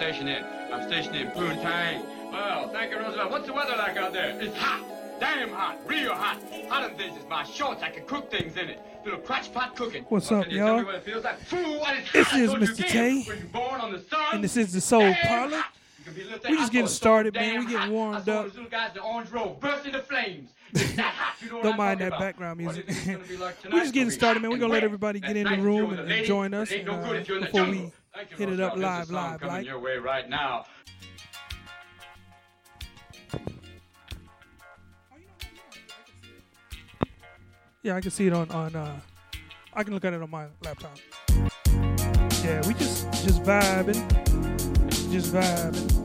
stationed in? I'm stationed in Poontang. Well, thank you, Roosevelt. What's the weather like out there? It's hot. Damn hot. Real hot. Hot as this is my shorts. I can cook things in it. Little crotch pot cooking. What's up, can you tell me y'all? what it like? Fool, This? Is Mr. again. Tay, born on the sun, and this is the Soul Parlour. hot. You can be a little thing We just getting so started, man. We getting warmed up. those little guys in the orange robe burst into flames. It's that hot. You know what Don't mind that background What do you music. think it's gonna be like we just getting started, man. We're gonna let everybody get in the room and, and join us it uh, good if you're in the before we Thank you, hit it up Roosevelt. There's a live, live, coming like. your way right now. Yeah, I can see it on on. Uh, I can look at it on my laptop. Yeah, we just just vibing, just vibing.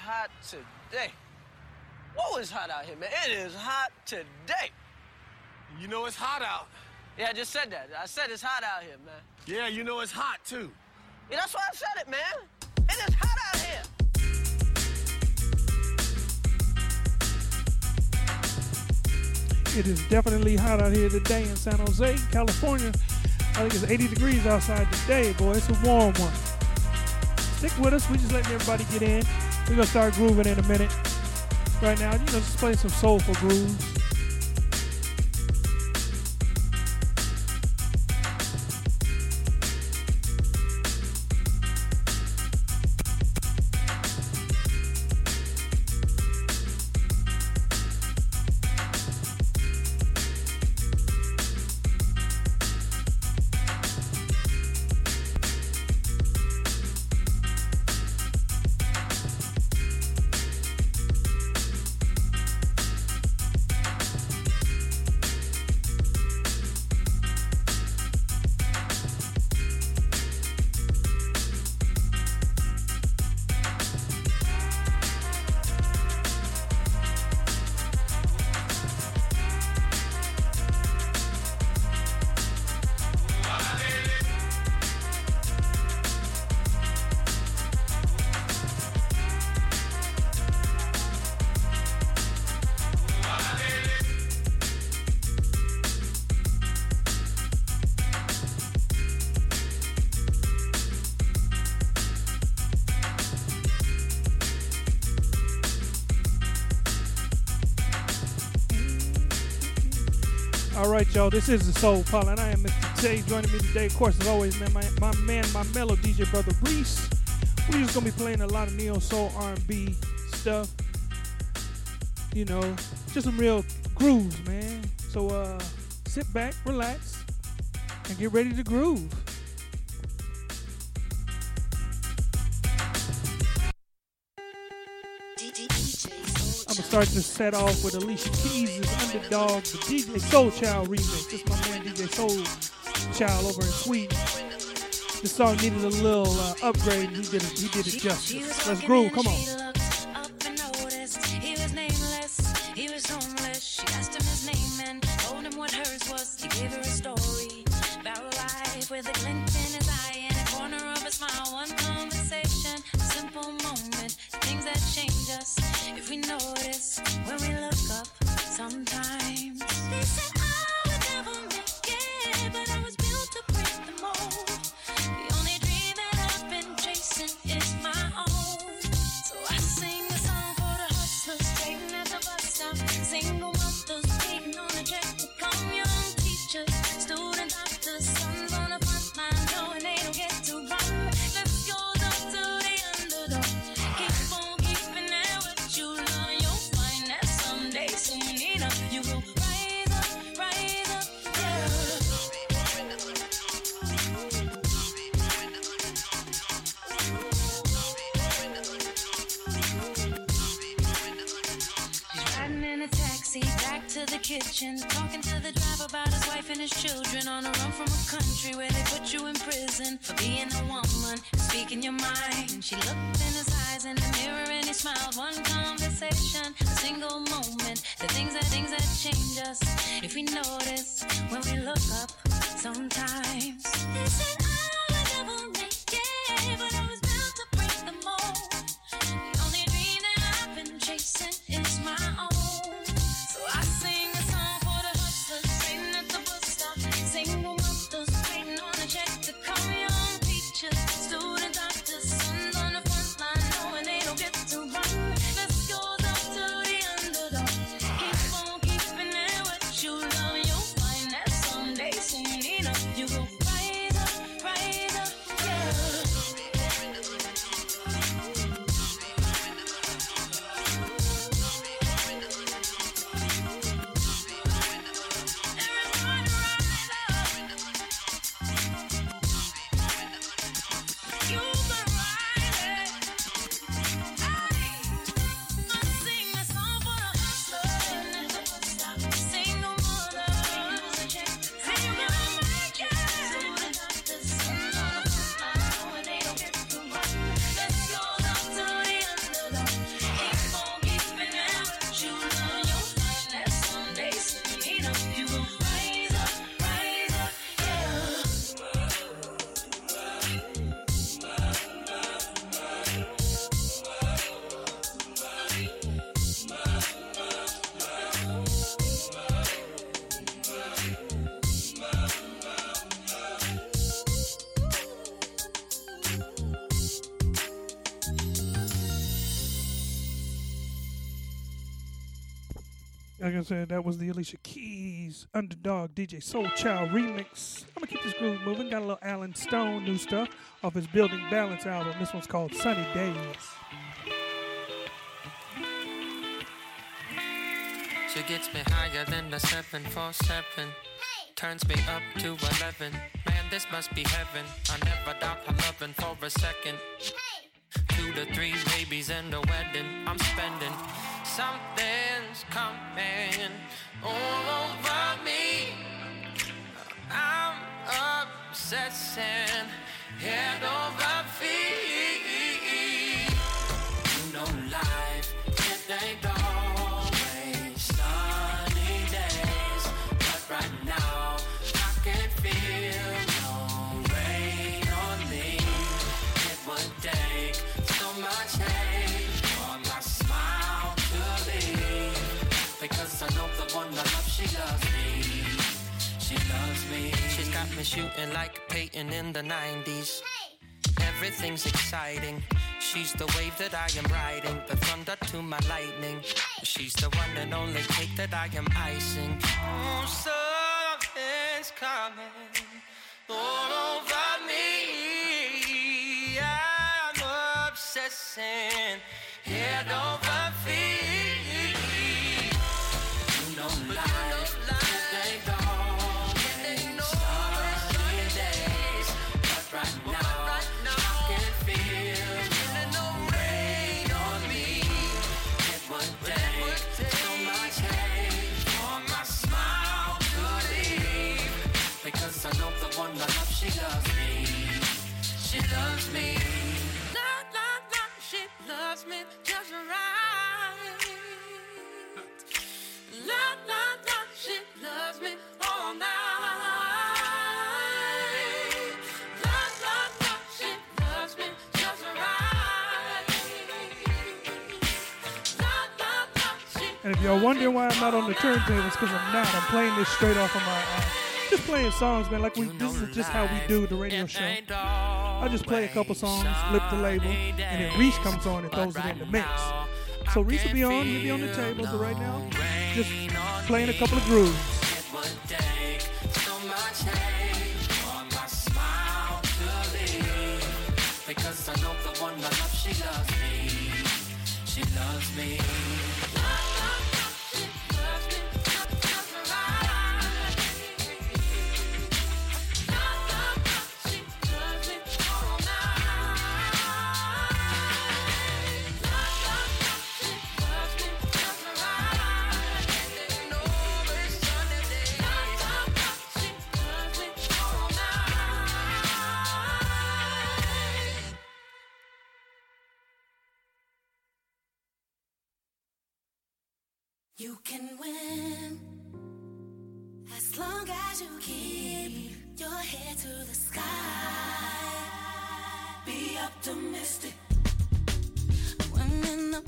Hot today. Whoa, it's hot out here, man. It is hot today. You know it's hot out. Yeah, I just said that. I said it's hot out here, man. Yeah, you know it's hot too. Yeah, that's why I said it, man. It is hot out here. It is definitely hot out here today in San Jose, California. I think it's 80 degrees outside today, boy. It's a warm one. Stick with us. We're just letting everybody get in. We're gonna start grooving in a minute. Right now, you know, just play some soulful grooves. This is the Soul Pal, and I am Mr. Tay. Joining me today, of course, as always, man, my, my man, my mellow DJ brother Reese. We're just gonna be playing a lot of neo soul R&B stuff. You know, just some real grooves, man. So uh, sit back, relax, and get ready to groove. Start to set off with Alicia Keys' Underdog, the DJ Soul Child remix. Is my man DJ Soul Child over in Sweden. This song needed a little uh, upgrade. He did it. He did it justice. Let's groove. Come on. Kitchen, talking to the driver about his wife and his children on a run from a country where they put you in prison for being a woman, speaking your mind. She looked in his eyes in the mirror and he smiled. One conversation, a single moment, the things that things that change us if we notice when we look up. Sometimes That was the Alicia Keys Underdog DJ Soul Child remix. I'm gonna keep this groove moving. Got a little Allen Stone new stuff off his Building Balance album. This one's called Sunny Days. She gets me higher than the 747. Turns me up to 11. Man, this must be heaven. I never doubt her loving for a second. Two to three babies and a wedding. I'm spending. Something's coming all over me. I'm obsessing head over feet. She's me shooting like Peyton in the 90s. Everything's exciting. She's the wave that I am riding, the thunder to my lightning. She's the one and only cake that I am icing. Oh, something's coming all over me. I'm obsessing head over me just right. La la la, she loves me all night. La la la, she loves me just right. La la la, she And if y'all wondering why I'm not on the turntables, because I'm not. I'm playing this straight off of my. Uh, just playing songs, man. Like we, this is just how we do the radio show. I just play a couple songs, flip the label, and then Reese comes on and throws it in the mix. So Reese will be on, he'll be on the table, but right now, just playing a couple of grooves. It would take so much hate for my smile to leave. Because I know the one I love, she loves me. She loves me. Can win as long as you keep your head to the sky. Be optimistic. When in the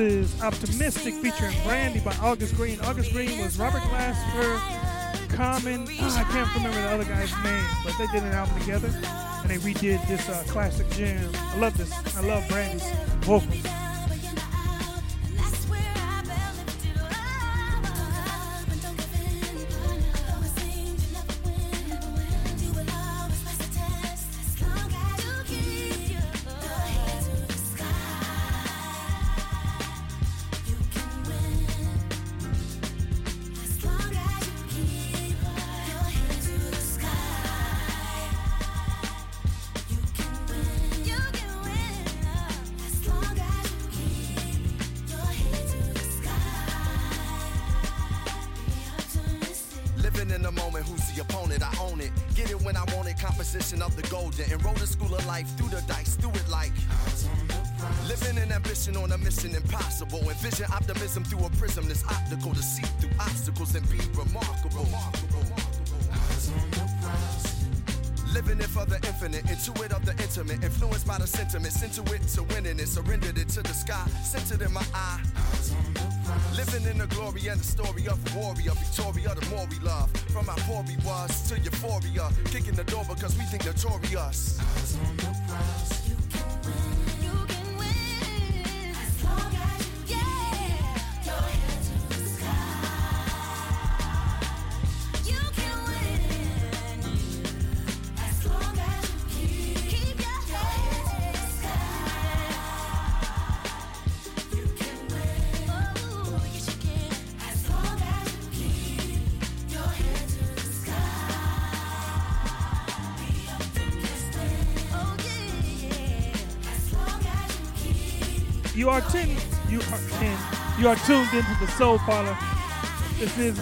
is Optimistic featuring Brandy by August Greene. August Greene was Robert Glasper, Common. ah, I can't remember the other guy's name, but they did an album together and they redid this uh, classic jam. I love this. I love Brandy's vocals. You are tuned into the Soul Parlour. This is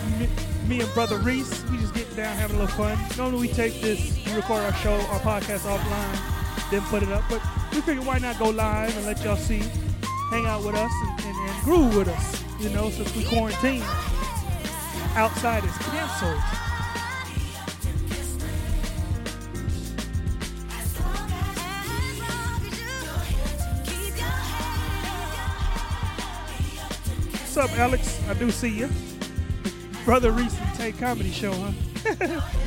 me, and brother Reese. We just getting down, having a little fun. Normally we take this, we record our show, our podcast offline, then put it up. But we figured why not go live and let y'all see, hang out with us and, and, and groove with us. You know, since we quarantine. Outside is canceled. Alex? I do see you. Brother Reese Tay Comedy Show, huh?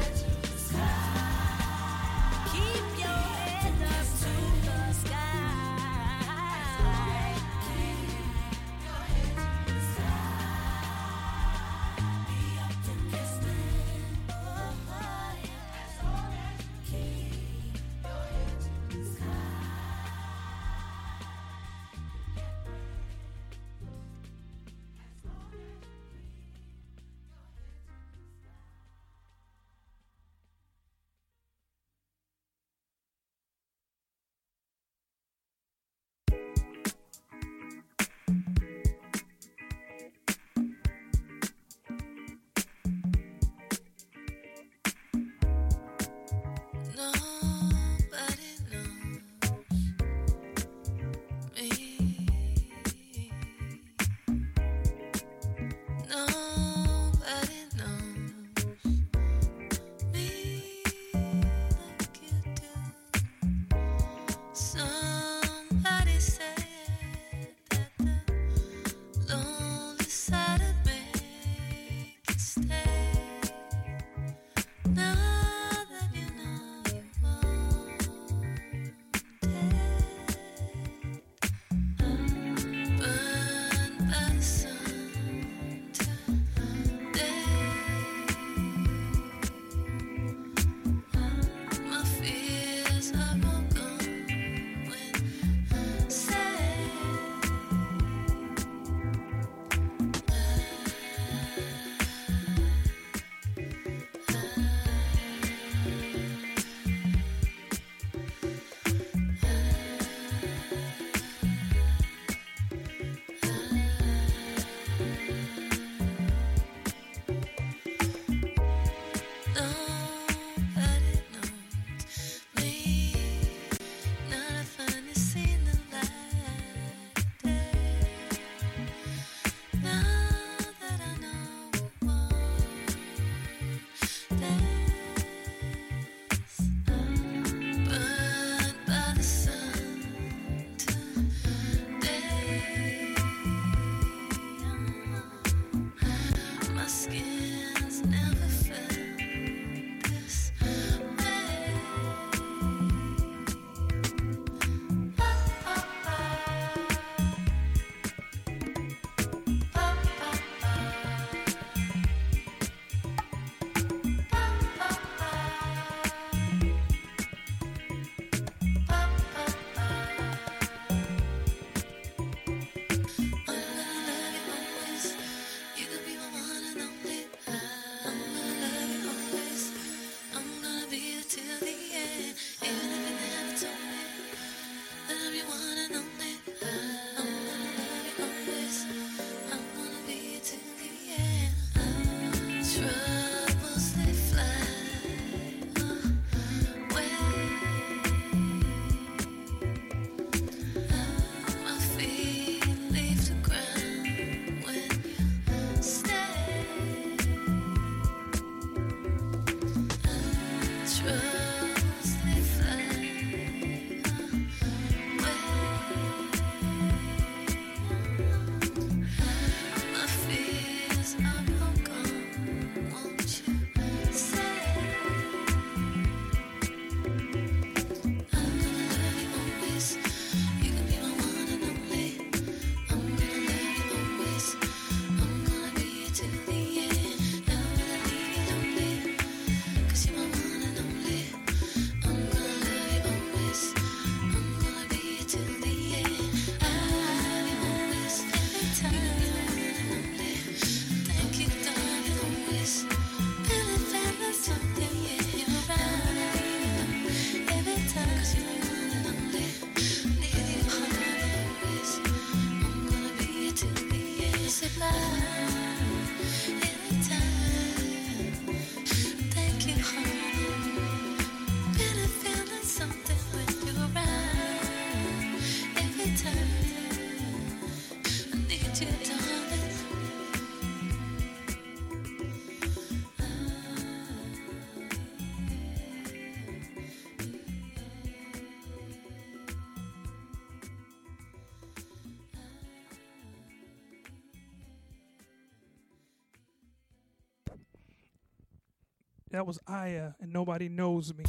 That was Aya, and nobody knows me.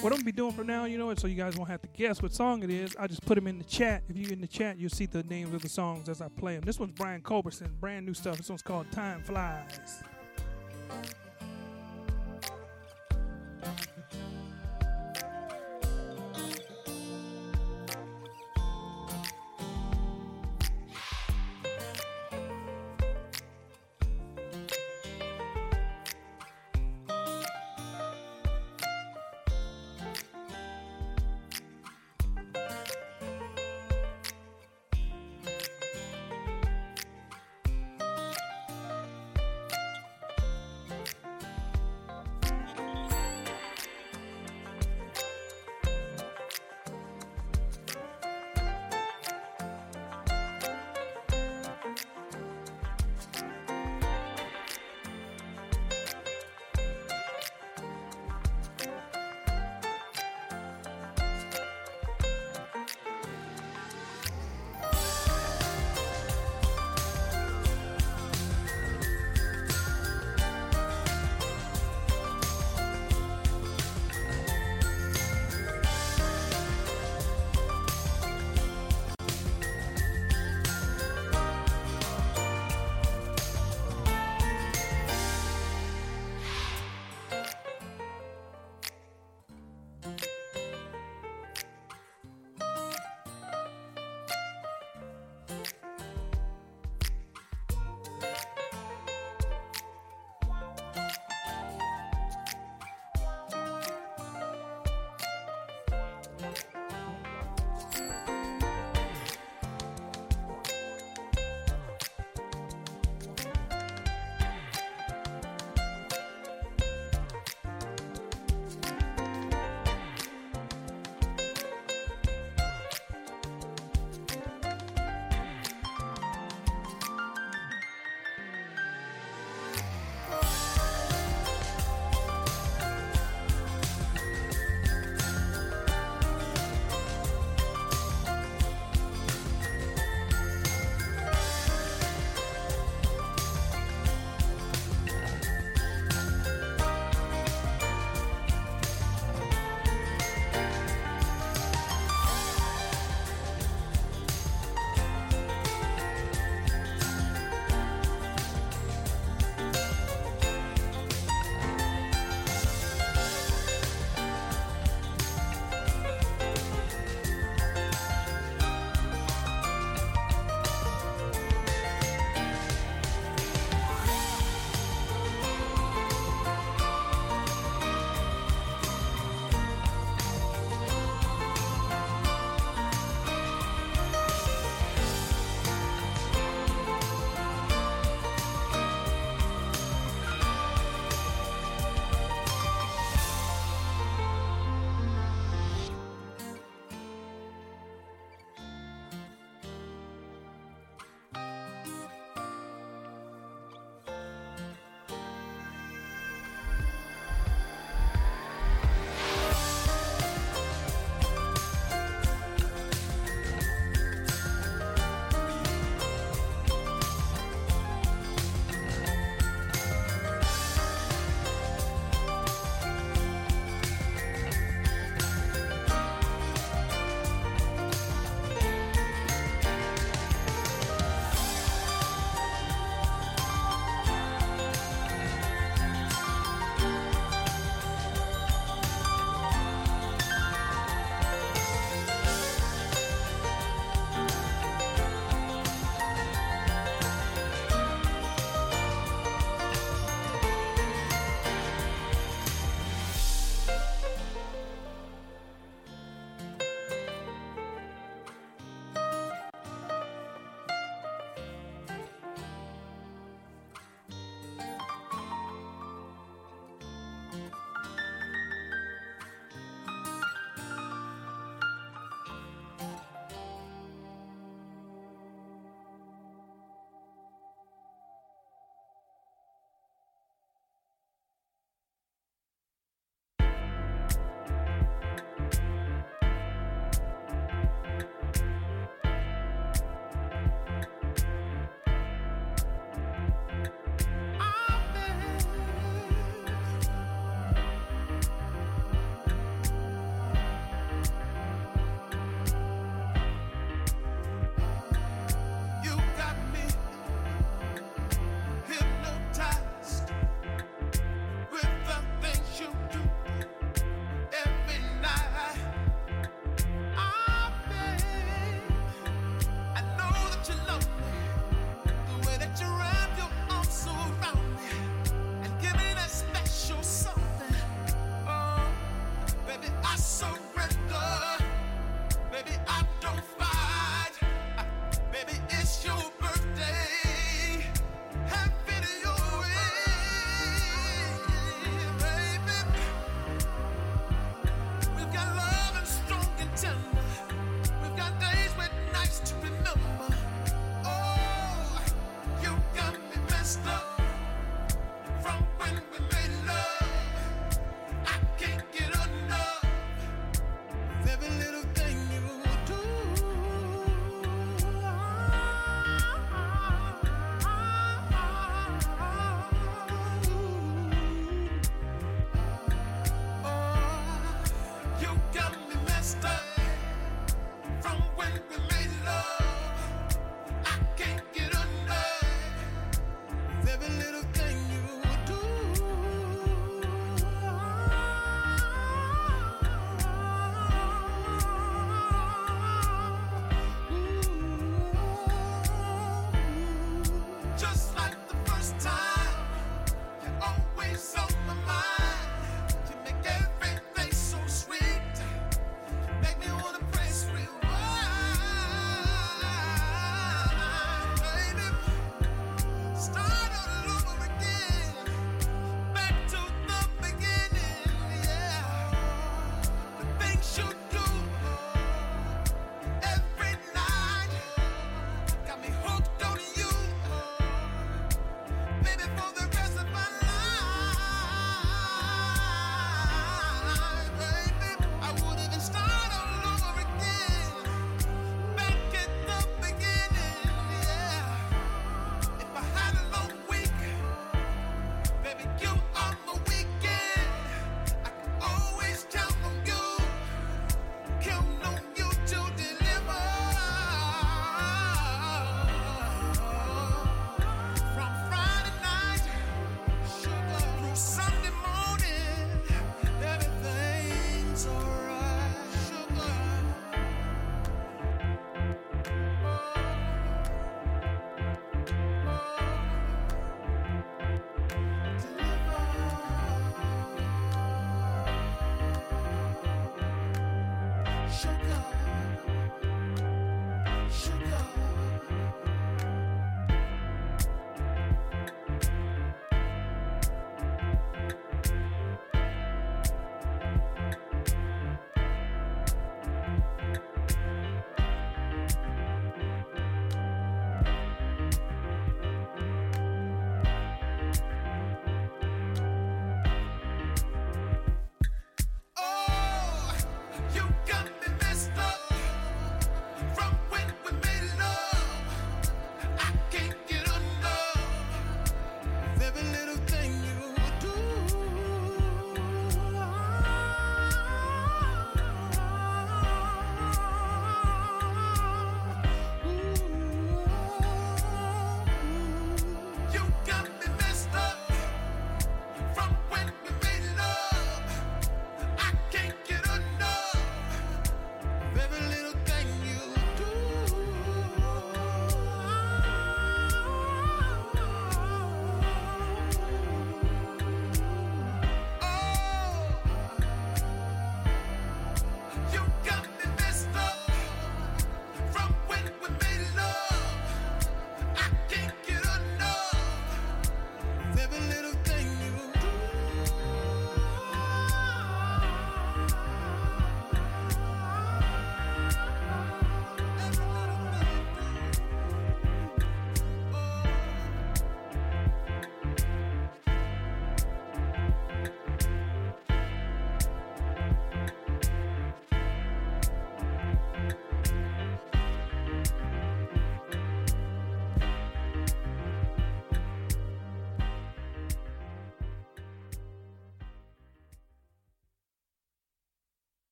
What I'm gonna be doing from now, you know what? So you guys won't have to guess what song it is. I just put them in the chat. If you're in the chat, you'll see the names of the songs as I play them. This one's Brian Culbertson, brand new stuff. This one's called Time Flies.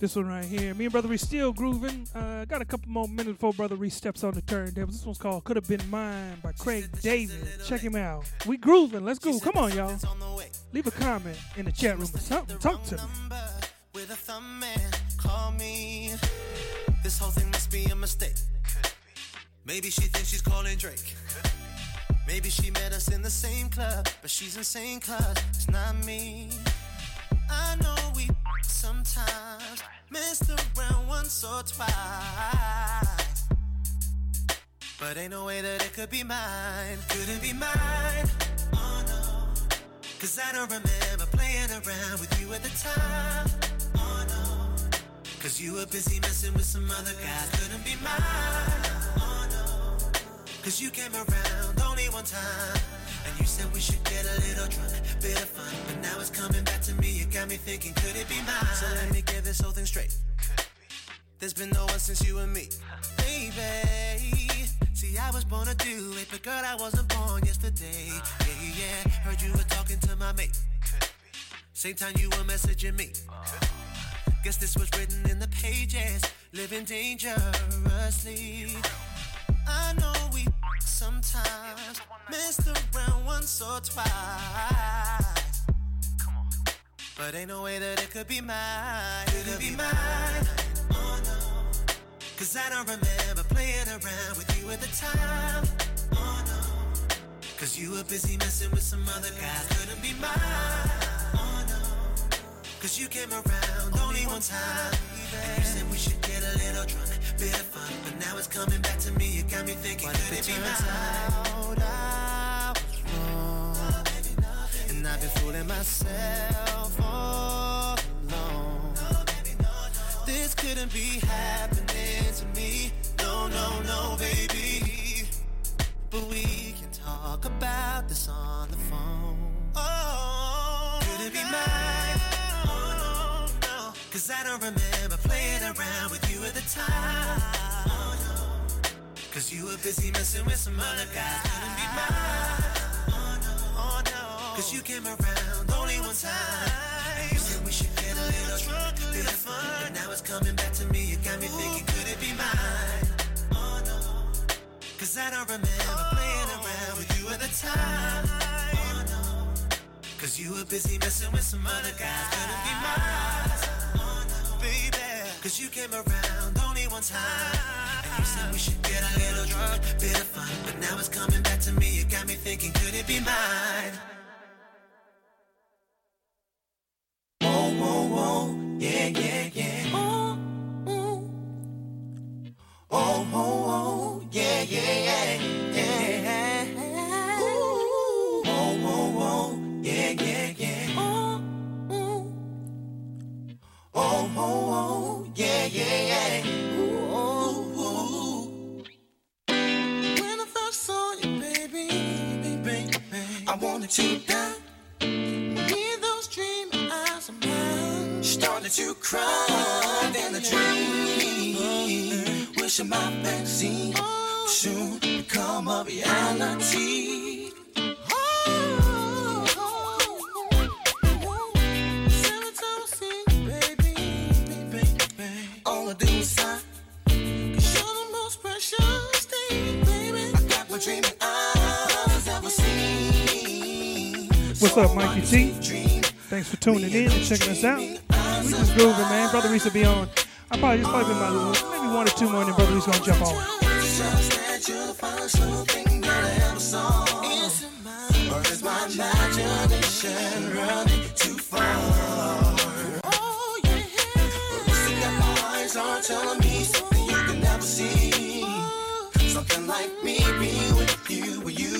This one right here. Me and Brother Reese still grooving. Uh, got a couple more minutes before Brother Reese steps on the turntables. This one's called Could Have Been Mine by Craig David. Check him out. We grooving. Let's go. Come on, y'all. Leave a comment in the chat room or something. Talk to me. with a thumb man. Call me. This whole thing must be a mistake. Maybe she thinks she's calling Drake. Maybe she met us in the same club, but she's insane cause it's not me. But ain't no way that it could be mine. Couldn't be mine. Oh no. Cause I don't remember playing around with you at the time. Oh no. Cause you were busy messing with some other guys. Couldn't be mine. Oh no. Cause you came around only one time. And you said we should get a little drunk, bit of fun. But now it's coming back to me. You got me thinking, could it be mine? So let me get this whole thing straight. There's been no one since you and me. Baby. See, I was born to do it, but girl, I wasn't born yesterday. Yeah, yeah. Heard you were talking to my mate. Same time you were messaging me. Guess this was written in the pages. Living dangerously. I know we sometimes messed around once or twice. But ain't no way that it could be mine. Could it be mine? Oh no. Cause I don't remember playing around with you at the time. Oh no. Cause you were busy messing with some other guys. Couldn't be mine. Oh no. Cause you came around only one time. And you said we should get a little drunk, bit of fun. But now it's coming back to me. You got me thinking, could it be mine? I was wrong. And I've been fooling myself all along. No, baby, no, This couldn't be happening to me. No, no, no, baby. But we can talk about this on the phone. Oh, could it be mine? Oh, no. Cause I don't remember playing around with you at the time. Oh, no. Cause you were busy messing with some other guys. Couldn't be mine. Oh, no. Oh, no. Cause you came around only one time. You said we should get a little drunk, a little fun. But now it's coming back to me. You got me thinking, Cause I don't remember playing around with you at the time. Oh, no. Cause you were busy messing with some other guys. Couldn't be mine. Oh, no, baby. Cause you came around only one time. And you said we should get a little drunk, bit of fun. But now it's coming back to me. You got me thinking, could it be mine? Whoa, whoa, whoa. Yeah, yeah, yeah. Oh, oh, oh, oh, yeah, yeah, yeah, yeah. Ooh, oh, oh, oh, yeah, yeah, yeah. Oh, oh, oh, yeah, yeah, yeah. Ooh, ooh. When I first saw you, baby, I wanted to die. With those dreamy eyes of mine, started to cry in a dream. Wishing my vaccine would soon become a reality. What's up, Mikey T? Thanks for tuning in and checking us out. We just grooving, man. Brother Reese will be on. I probably just probably be my little, maybe one or two more, and then Brother Reese gonna jump me something like me being with you, will you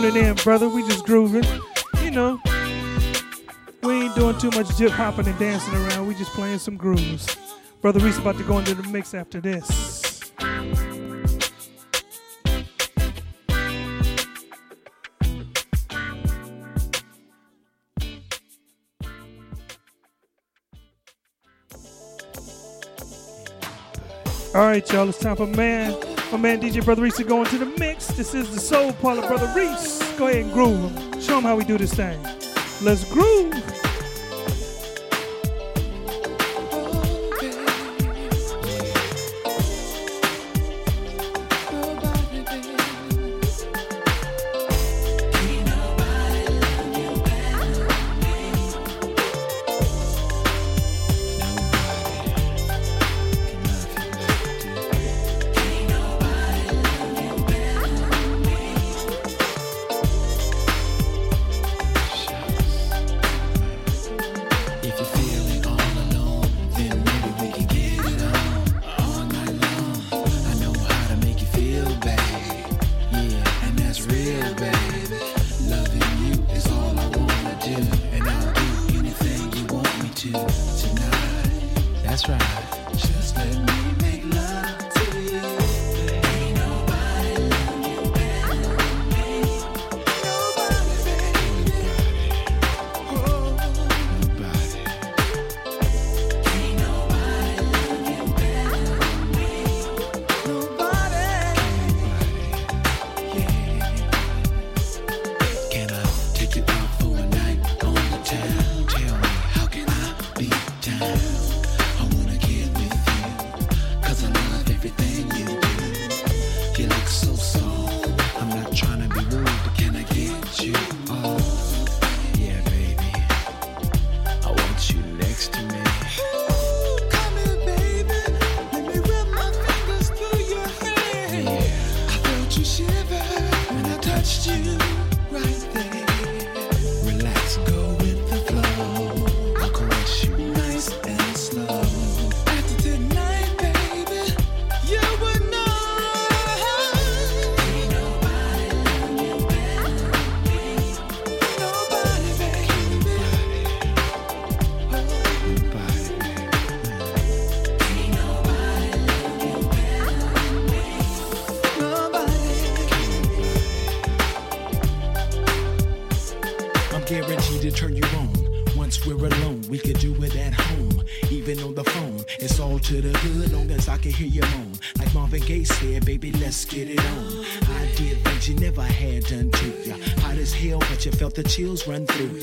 tuning in, brother. We just grooving. You know, we ain't doing too much jip hopping and dancing around. We just playing some grooves. Brother Reese about to go into the mix after this. All right, y'all. It's time for man, my man DJ Brother Reese is going to the mix. This is the Soul Parlour Brother Reese. Go ahead and groove. Show him how we do this thing. Let's groove. The chills run through.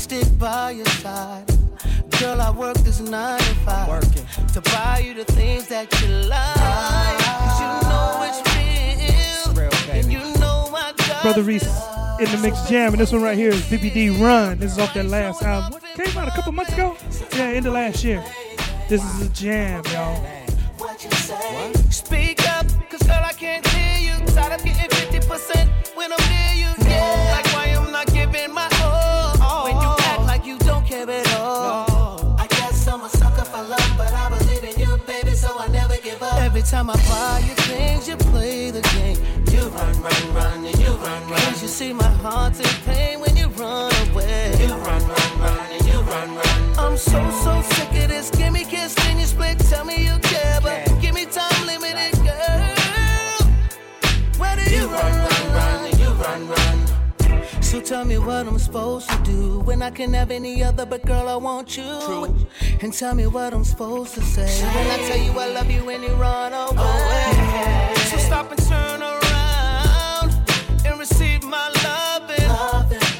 Stick by your side. Girl, I work this nine to five. Working. To buy you the things that you like. Cause you know it's real. And you know I got Brotha Reese in the mix jam, and this one right here is BBD Run. This is off that last album. Came out a couple months ago. Yeah, end of last year. This is a jam, y'all. Time I buy you things, you play the game. You run, run, run, and you run, run. Cause you see my heart's in pain when you run away. You run, run, run, and you run, run. I'm so, so sick of this. Give me kiss, then you split. Tell me you Tell me what I'm supposed to do when I can have any other, but girl, I want you. And tell me what I'm supposed to say when I tell you I love you when you run away. So stop and turn around and receive my loving.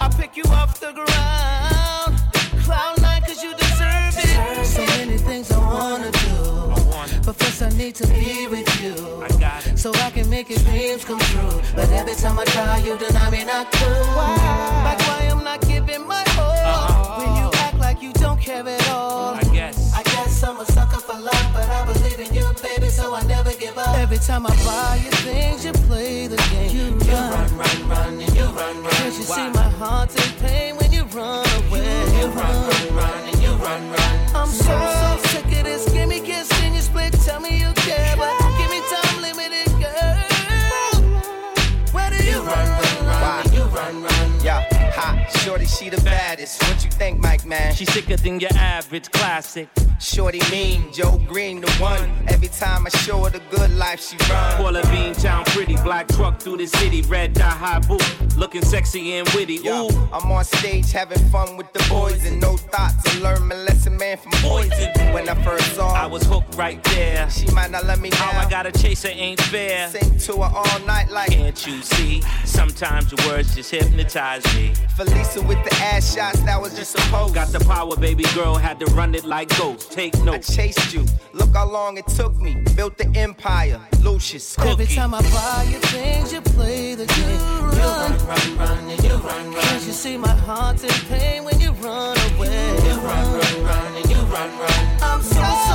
I pick you off the ground. First I need to be with you. So I can make your dreams come true. But every time I try, you deny me not cool. Like why I'm not giving my all. Uh-huh. When you act like you don't care at all. I guess. I guess I'm a sucker for love, but I believe in you, baby, so I never give up. Every time I buy you things, you play the game. You run, run, run, and you run, run. Cause you see my heart's in pain when you run away. You run, run, run, and you run, run. I'm so, so she the baddest. What you think, Mike, man? She sicker than your average classic. Shorty mean, Joe Green the one. Every time I show her the good life, she run. Paula Bean town pretty, black truck through the city, red dot high boot, looking sexy and witty. Yo, Ooh, I'm on stage having fun with the boys and no thoughts. I learn my lesson, man, from poison. When I first saw her, I was hooked right there. she might not let me down. How I gotta chase her ain't fair. Sing to her all night like Can't you see? Sometimes your words just hypnotize me. Felisa with the ass shots. That was just a pose. Got the power, baby girl, had to run it like ghost. Take notes. I notes. chased you. Look how long it took me. Built the empire. Lucius. Every time I buy you things, you play the game. You run, run, run, and you run, run. Cause you see my heart's in pain when you run away. You run, run, run, and you run, run. I'm so,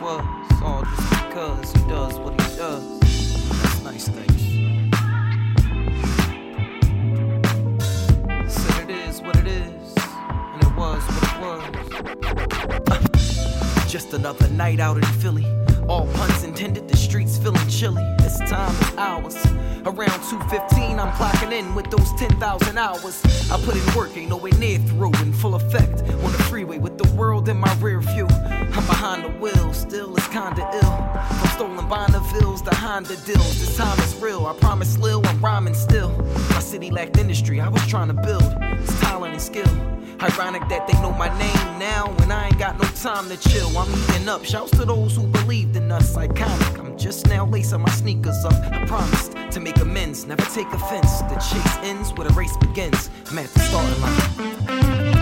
was. All just because he does what he does. That's nice things. Said it is what it is, and it was what it was. Just another night out in Philly. All puns intended, the streets feeling chilly. This time is ours. Around 2.15, I'm clocking in with those 10,000 hours. I put in work, ain't nowhere near through, in full effect. On the freeway with the world in my rear view. I'm behind the wheel, still it's kinda ill. From stolen Bonnevilles to Honda deals. This time is real, I promise Lil, I'm rhyming still. My city lacked industry, I was trying to build. It's talent and skill. Ironic that they know my name now when I ain't got no time to chill. I'm eating up. Shouts to those who believed us. Iconic. I'm just now lacing my sneakers up. I promised to make amends, never take offense. The chase ends where the race begins. I'm at the starting line.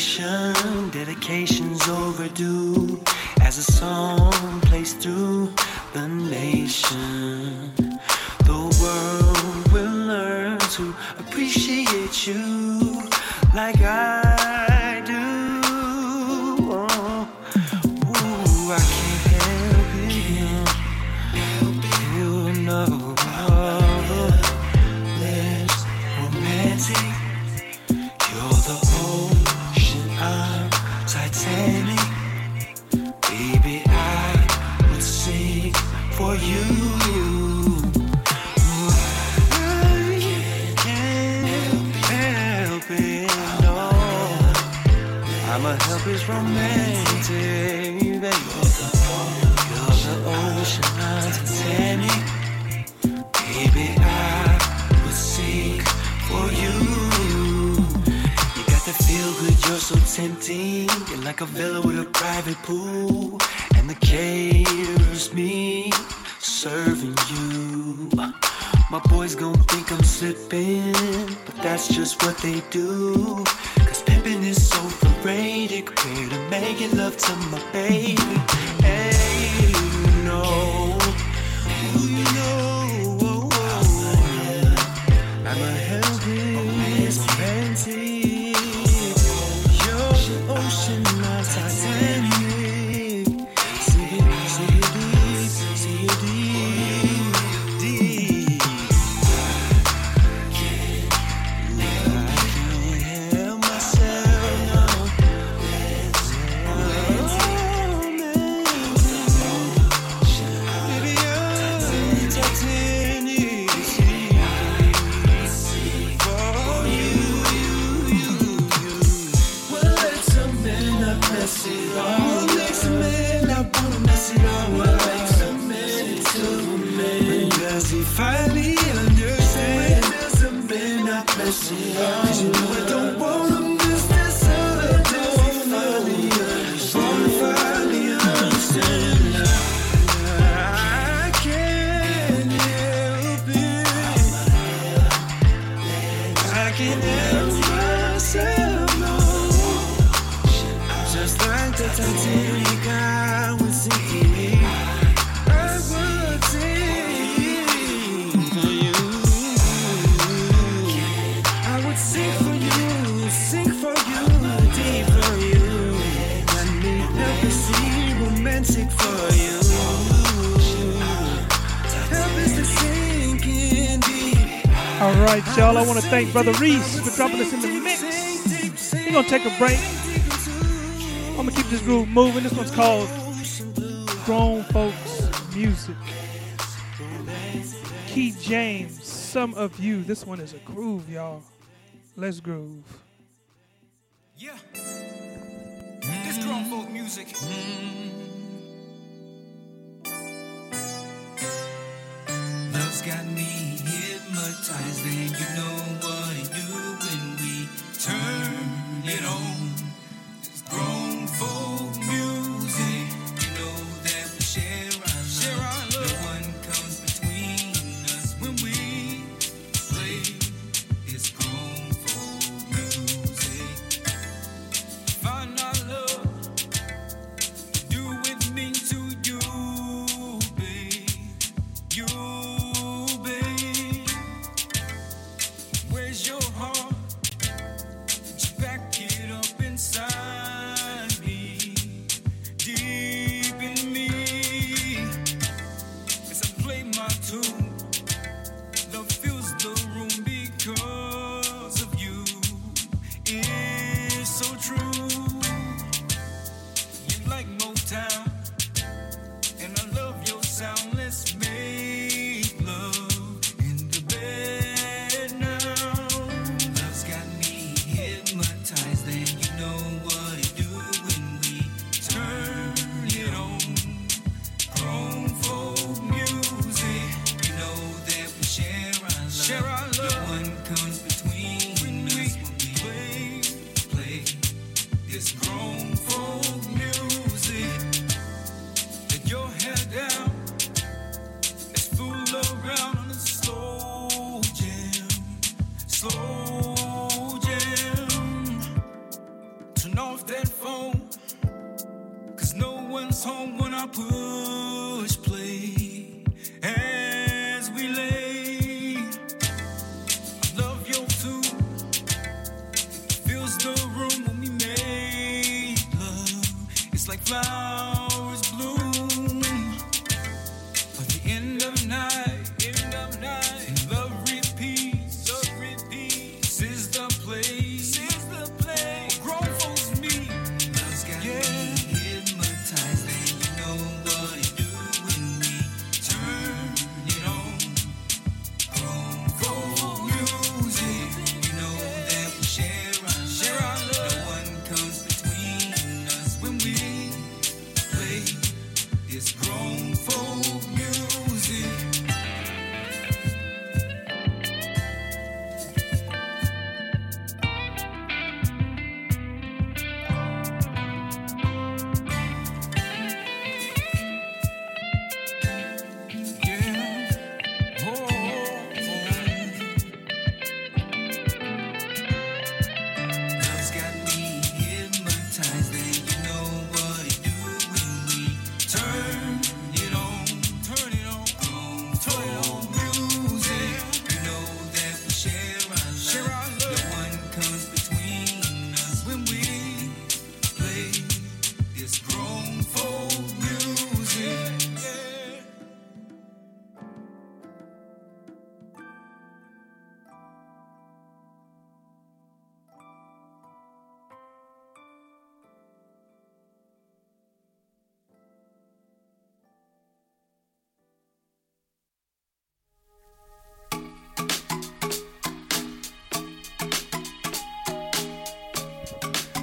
想 thank Brotha Reese for dropping us in the mix. We're gonna take a break. I'm gonna keep this groove moving. This one's called Grown Folks Music. Key James, some of you. This one is a groove, y'all. Let's groove. Yeah. This grown folk music. Mm. love's got me hypnotized, and you know what to do when we turn it on.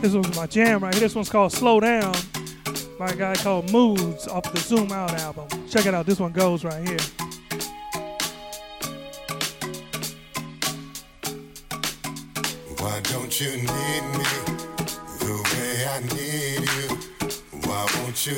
This was my jam right here. This one's called Slow Down by a guy called Moods off the Zoom Out album. Check it out. This one goes right here. Why don't you need me the way I need you? Why won't you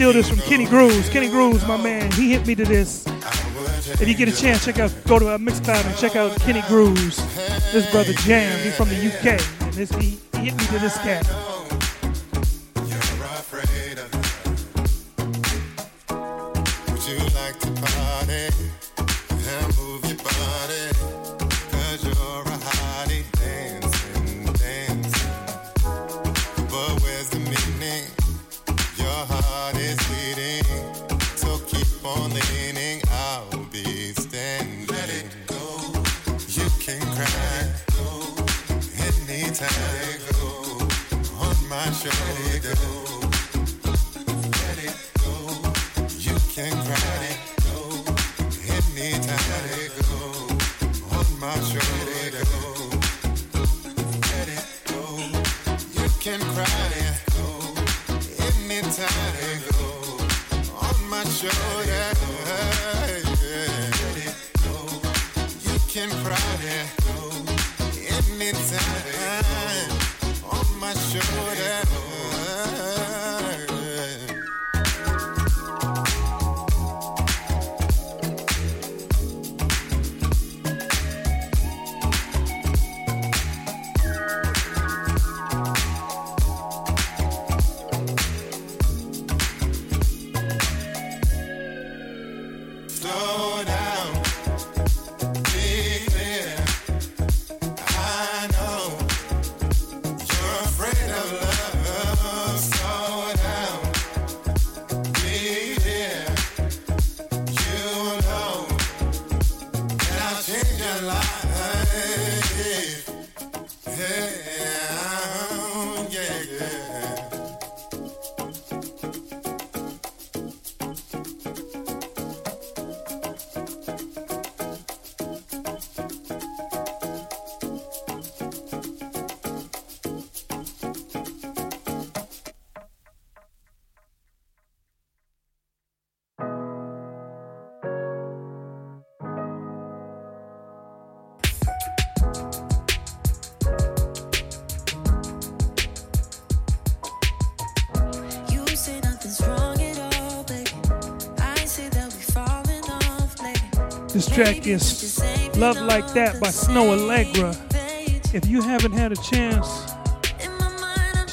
steal this from Kenny Grooves. Kenny Grooves, my man, he hit me to this. If you get a chance, check out go to a Mixcloud and check out Kenny Grooves. This brother Jam, he's from the UK, and this, he, he hit me to this cat. track is Love Like That by Snoh Aalegra. If you haven't had a chance,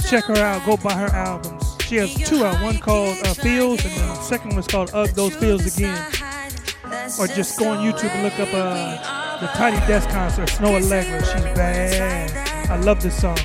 check her out. Go buy her albums. She has two out. One called uh, Feels, and the second one's called Ugh Those Feels Again. Or just go on YouTube and look up uh, the Tiny Desk concert, Snoh Aalegra. She's bad. I love this song.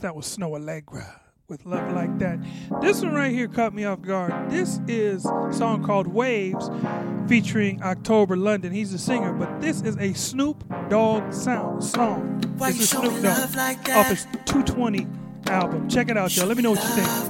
That was Snoh Aalegra with Love Like That. This one right here caught me off guard. This is a song called Waves featuring October London. He's a singer, but this is a Snoop Dogg sound song. Why this is Snoop Dogg like off his 220 album. Check it out, y'all. Let me know what you think.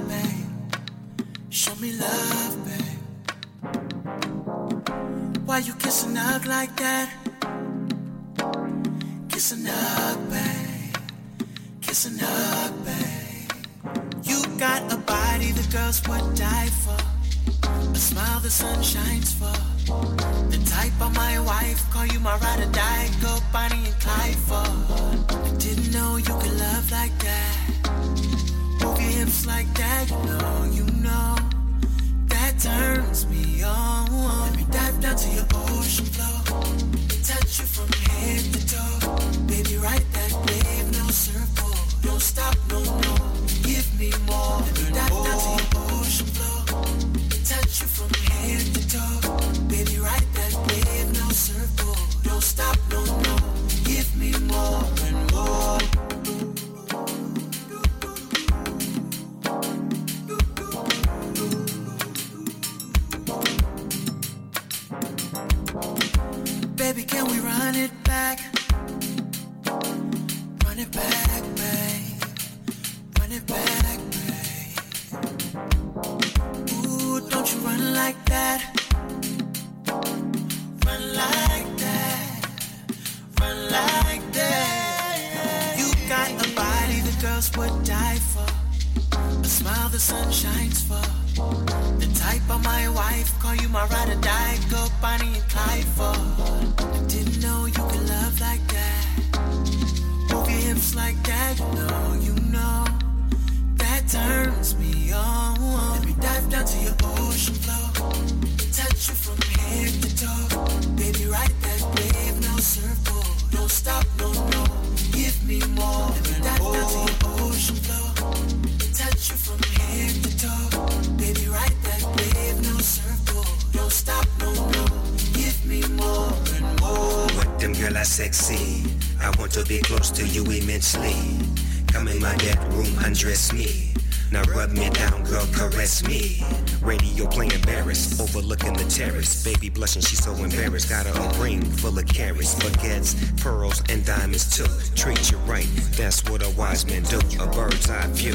Embarrassed. Got own ring full of carrots, baguettes, pearls, and diamonds too. Treat you right, that's what a wise man do. A bird's eye view,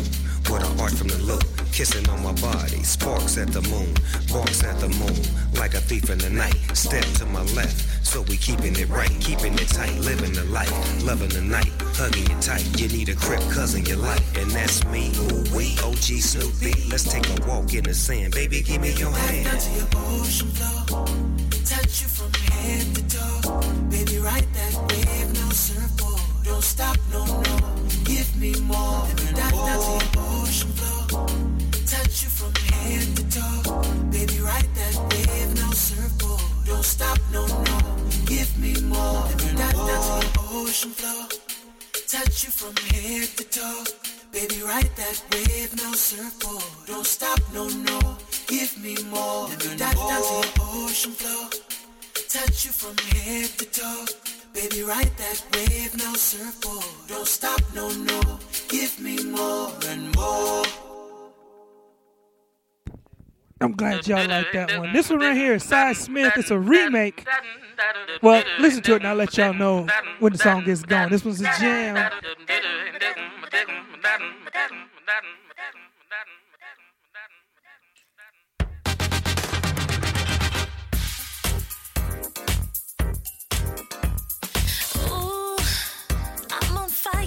with a art from the loop. Kissing on my body, sparks at the moon, barks at the moon, like a thief in the night. Step to my left, so we keeping it right, keeping it tight, living the life, loving the night, hugging you tight. You need a crib cousin you like, and that's me. Ooh OG Snoopy. Let's take a walk in the sand, baby. Give me your hand. Down to your ocean floor. Touch you me more. Down, down to your ocean floor. Touch you from head to toe. Baby, ride that wave, no surfboard. Don't stop, no, no. Give me more. Down, down to your ocean floor. Touch you from head to toe. Baby, ride that wave, no surfboard. Don't stop, no, no. Give me more. Down, down to your ocean floor. Touch you from head to toe. Baby, ride that wave, no surfboard. Don't stop, no, no. Give me more and more. I'm glad y'all like that one. This one right here is Sy Smith. It's a remake. Well, listen to it and I'll let y'all know when the song gets going. This one's a jam.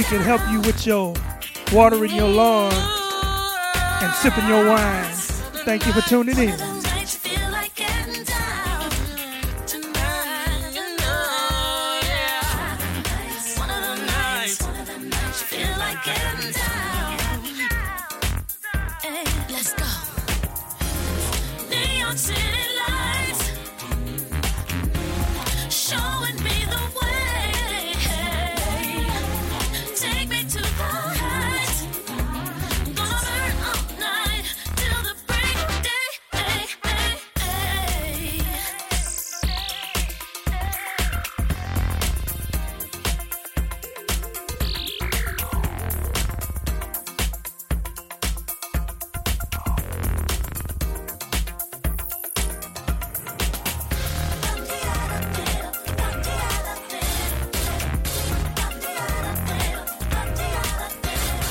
we can help you with your watering your lawn and sipping your wine. Thank you for tuning in.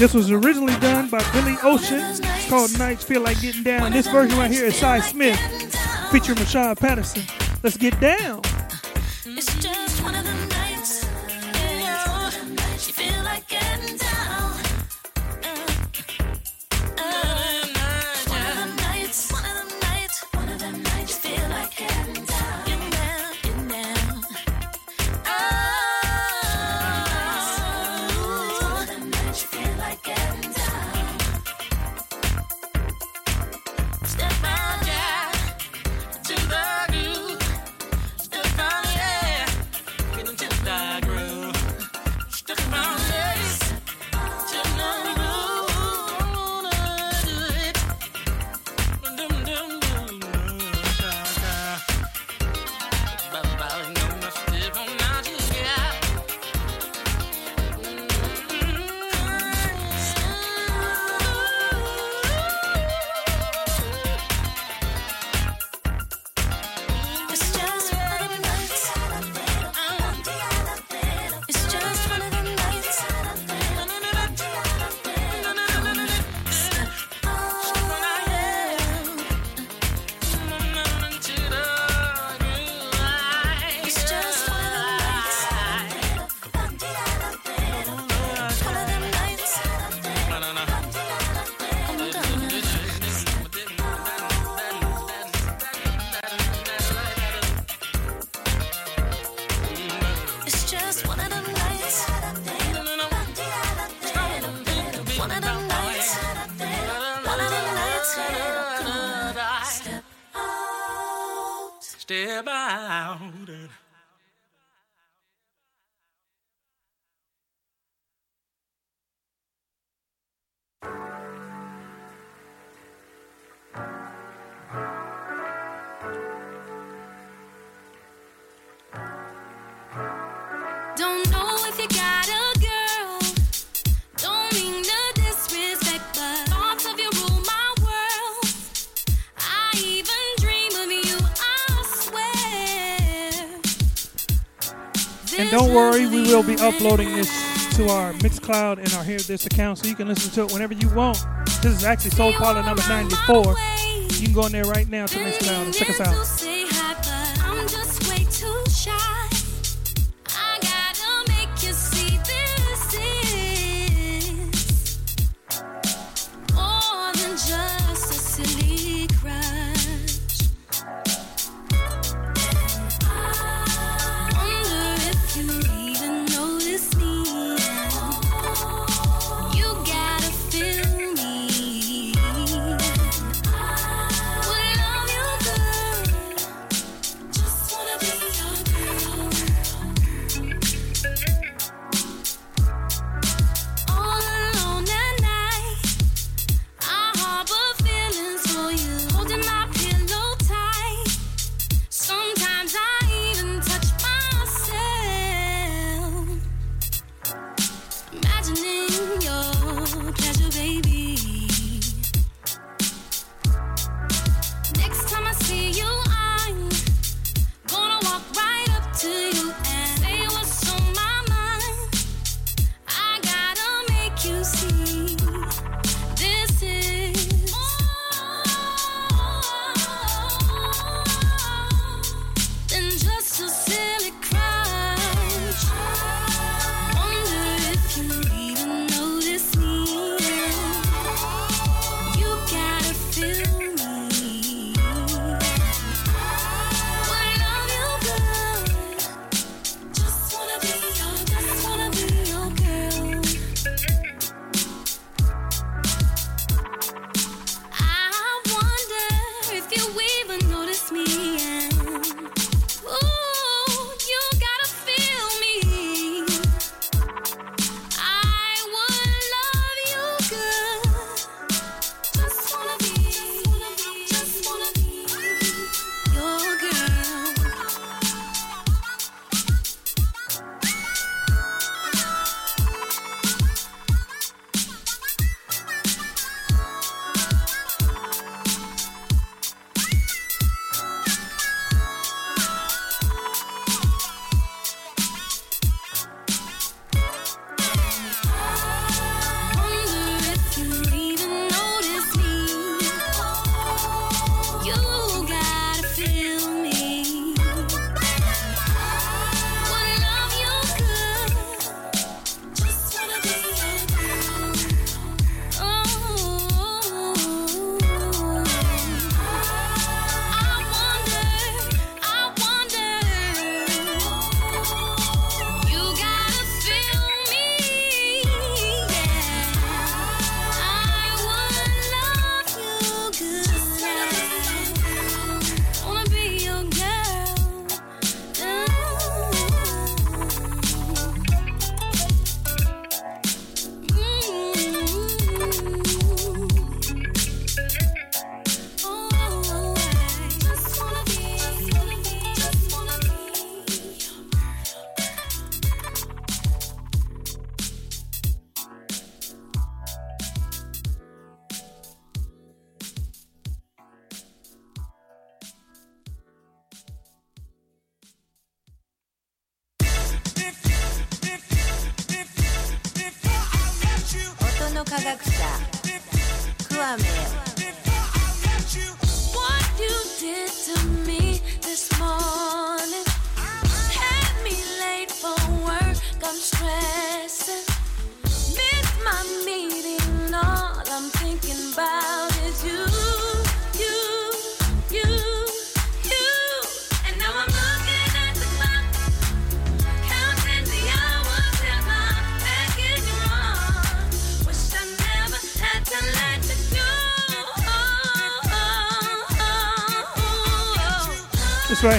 This was originally done by Billy Ocean. It's called Nights Feel Like Getting Down. This version right here is Sy Smith featuring Rahsaan Patterson. Let's get down. don't worry, we will be uploading this to our Mixcloud and our Hear This account so you can listen to it whenever you want. This is actually Soul Parlour number 94. You can go in there right now to Mixcloud and check us out.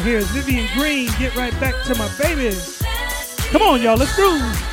right here is Vivian Green. Get right back to my babies. Come on, y'all. Let's groove.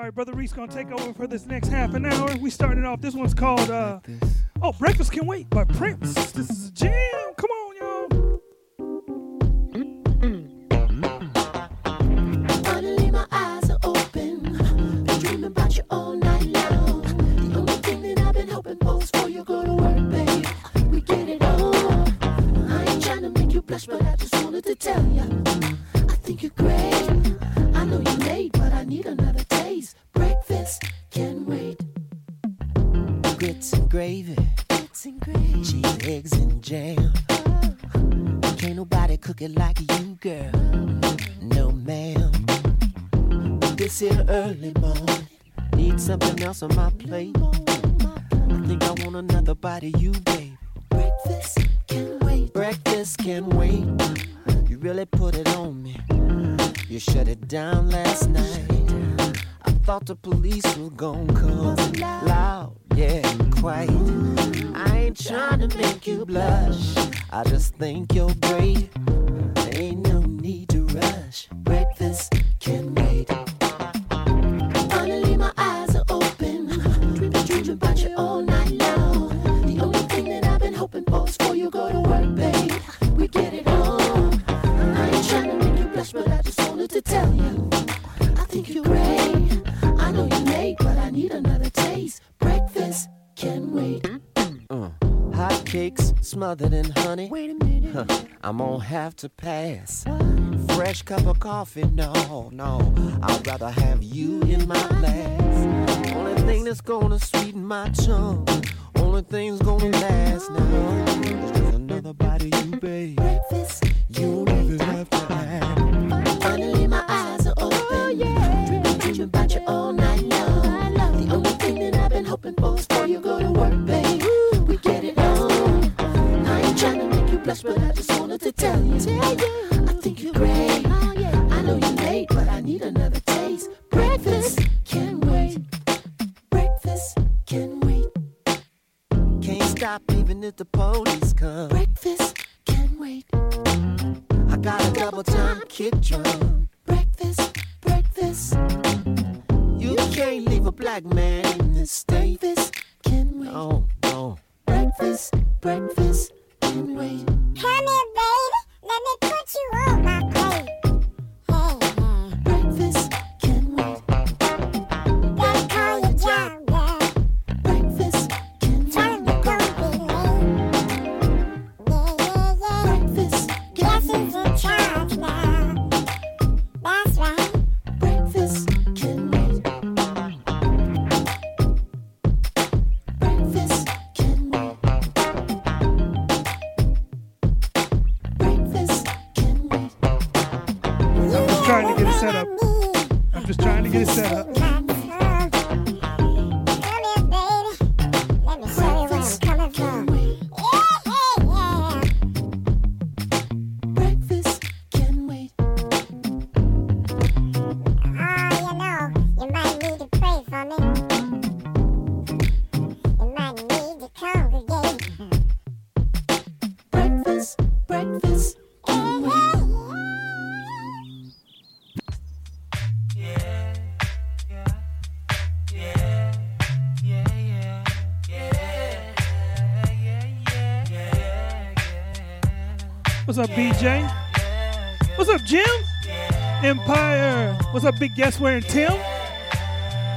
All right, Brotha Reese gonna take over for this next half an hour. We started off. This one's called uh, "Oh Breakfast Can Wait" by Prince. This is a jam. muffin. No. What's up, BJ? What's up, Jim? Empire. What's up, Big Guest wearing Tim?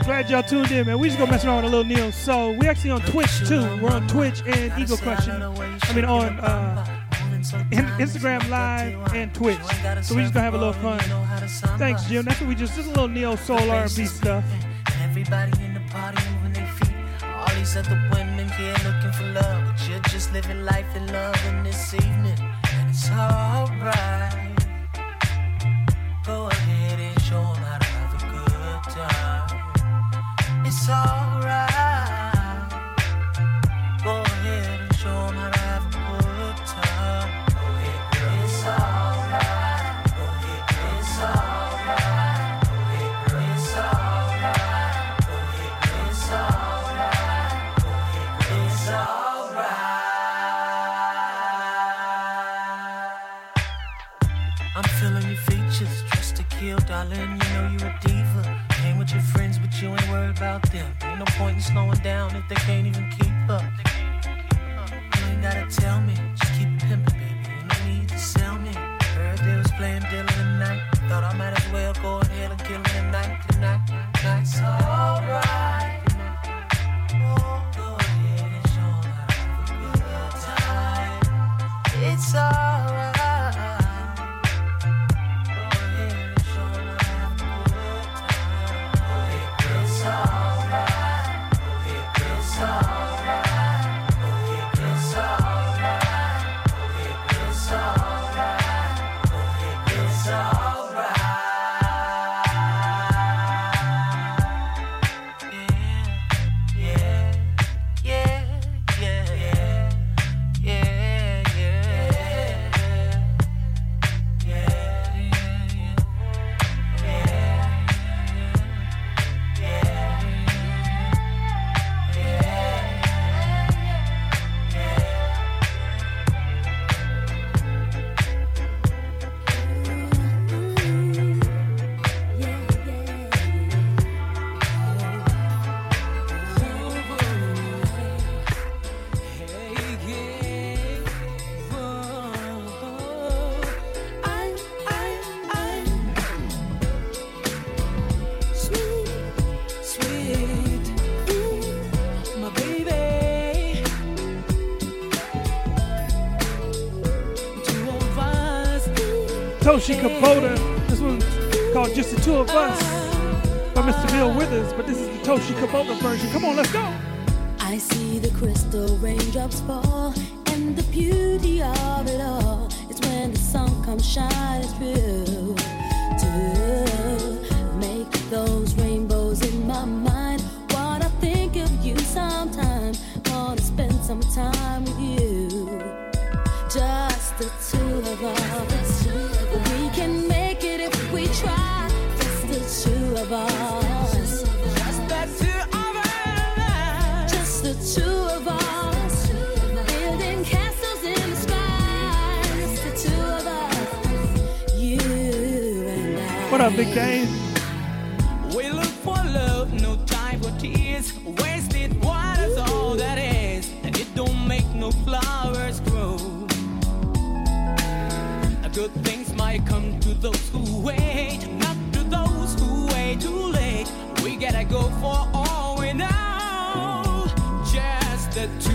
Glad y'all tuned in, man. We just gonna mess around with a little Neil. So we actually on Twitch too. We're on Twitch and Eagle Crushing. I mean on uh, Instagram Live and Twitch. So we just gonna have a little fun. Thanks, Jim. That's what we just just a little Neo Soul R&B stuff. She Kubota. This one's called Just the Two of Us by Mr. Bill Withers, but this is the Toshi Kubota version. Come on, let's go. I see the crystal raindrops fall. I game. We look for love, no time for tears. Wasted water's all that is, and it don't make no flowers grow. Good things might come to those who wait, not to those who wait too late. We gotta go for all we know. Just the two.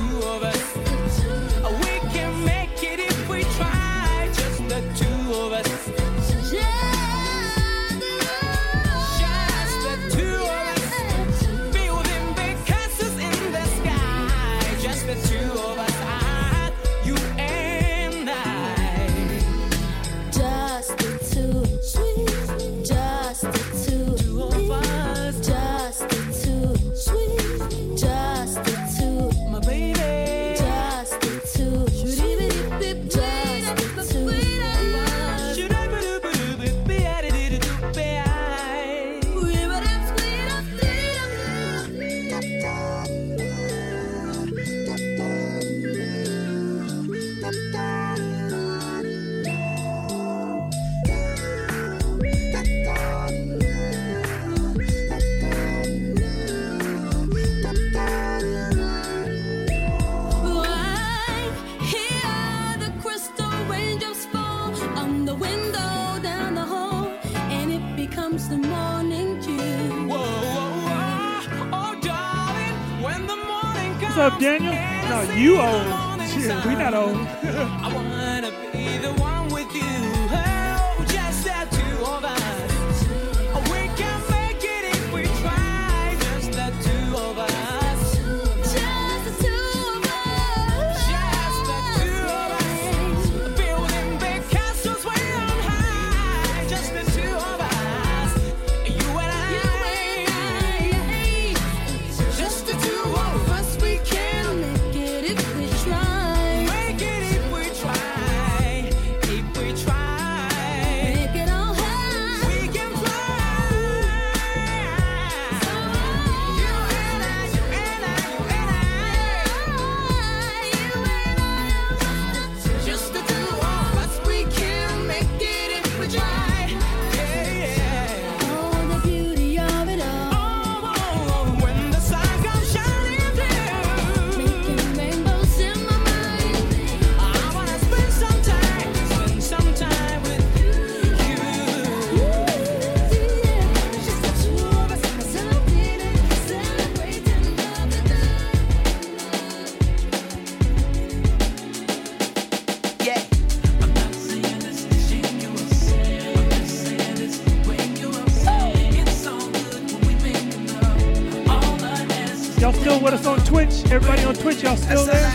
Everybody on Twitch, y'all still there?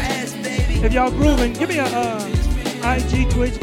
If y'all grooving, give me a uh, IG Twitch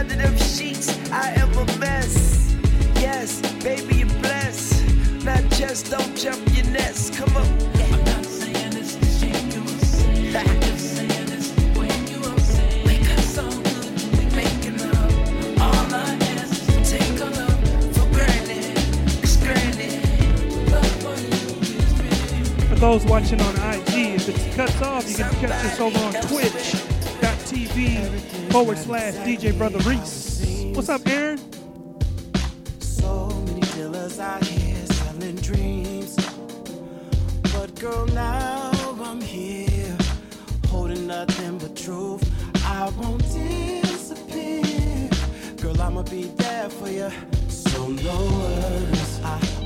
under them sheets, I am a mess. Yes, baby, you're blessed. Not just don't jump your nest. Come on. I'm not saying. I'm saying when you are making. All for for those watching on IG, if it cuts off, you can catch this over on Twitch forward slash DJ Brotha Reese. What's up, Aaron? So many killers out here selling dreams. But girl, now I'm here holding nothing but truth. I won't disappear. Girl, I'ma be there for you. So no. I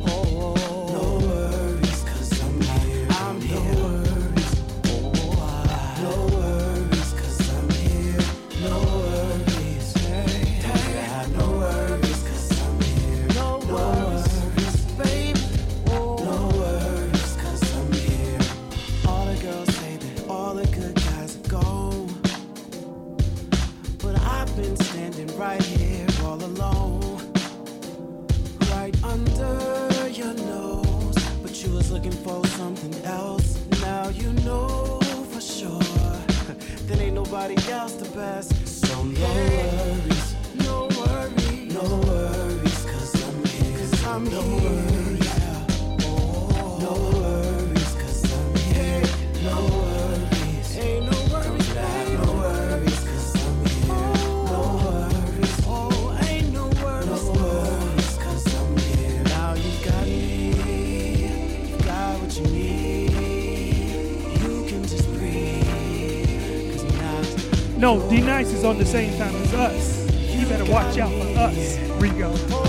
looking for something else. Now you know for sure there ain't nobody else the best. So no worries, no worries, no worries, cause I'm here, cause I'm no here. Worries. Yeah. Oh. No worries. No, D-Nice is on the same time as us. You better watch out for us, Rego.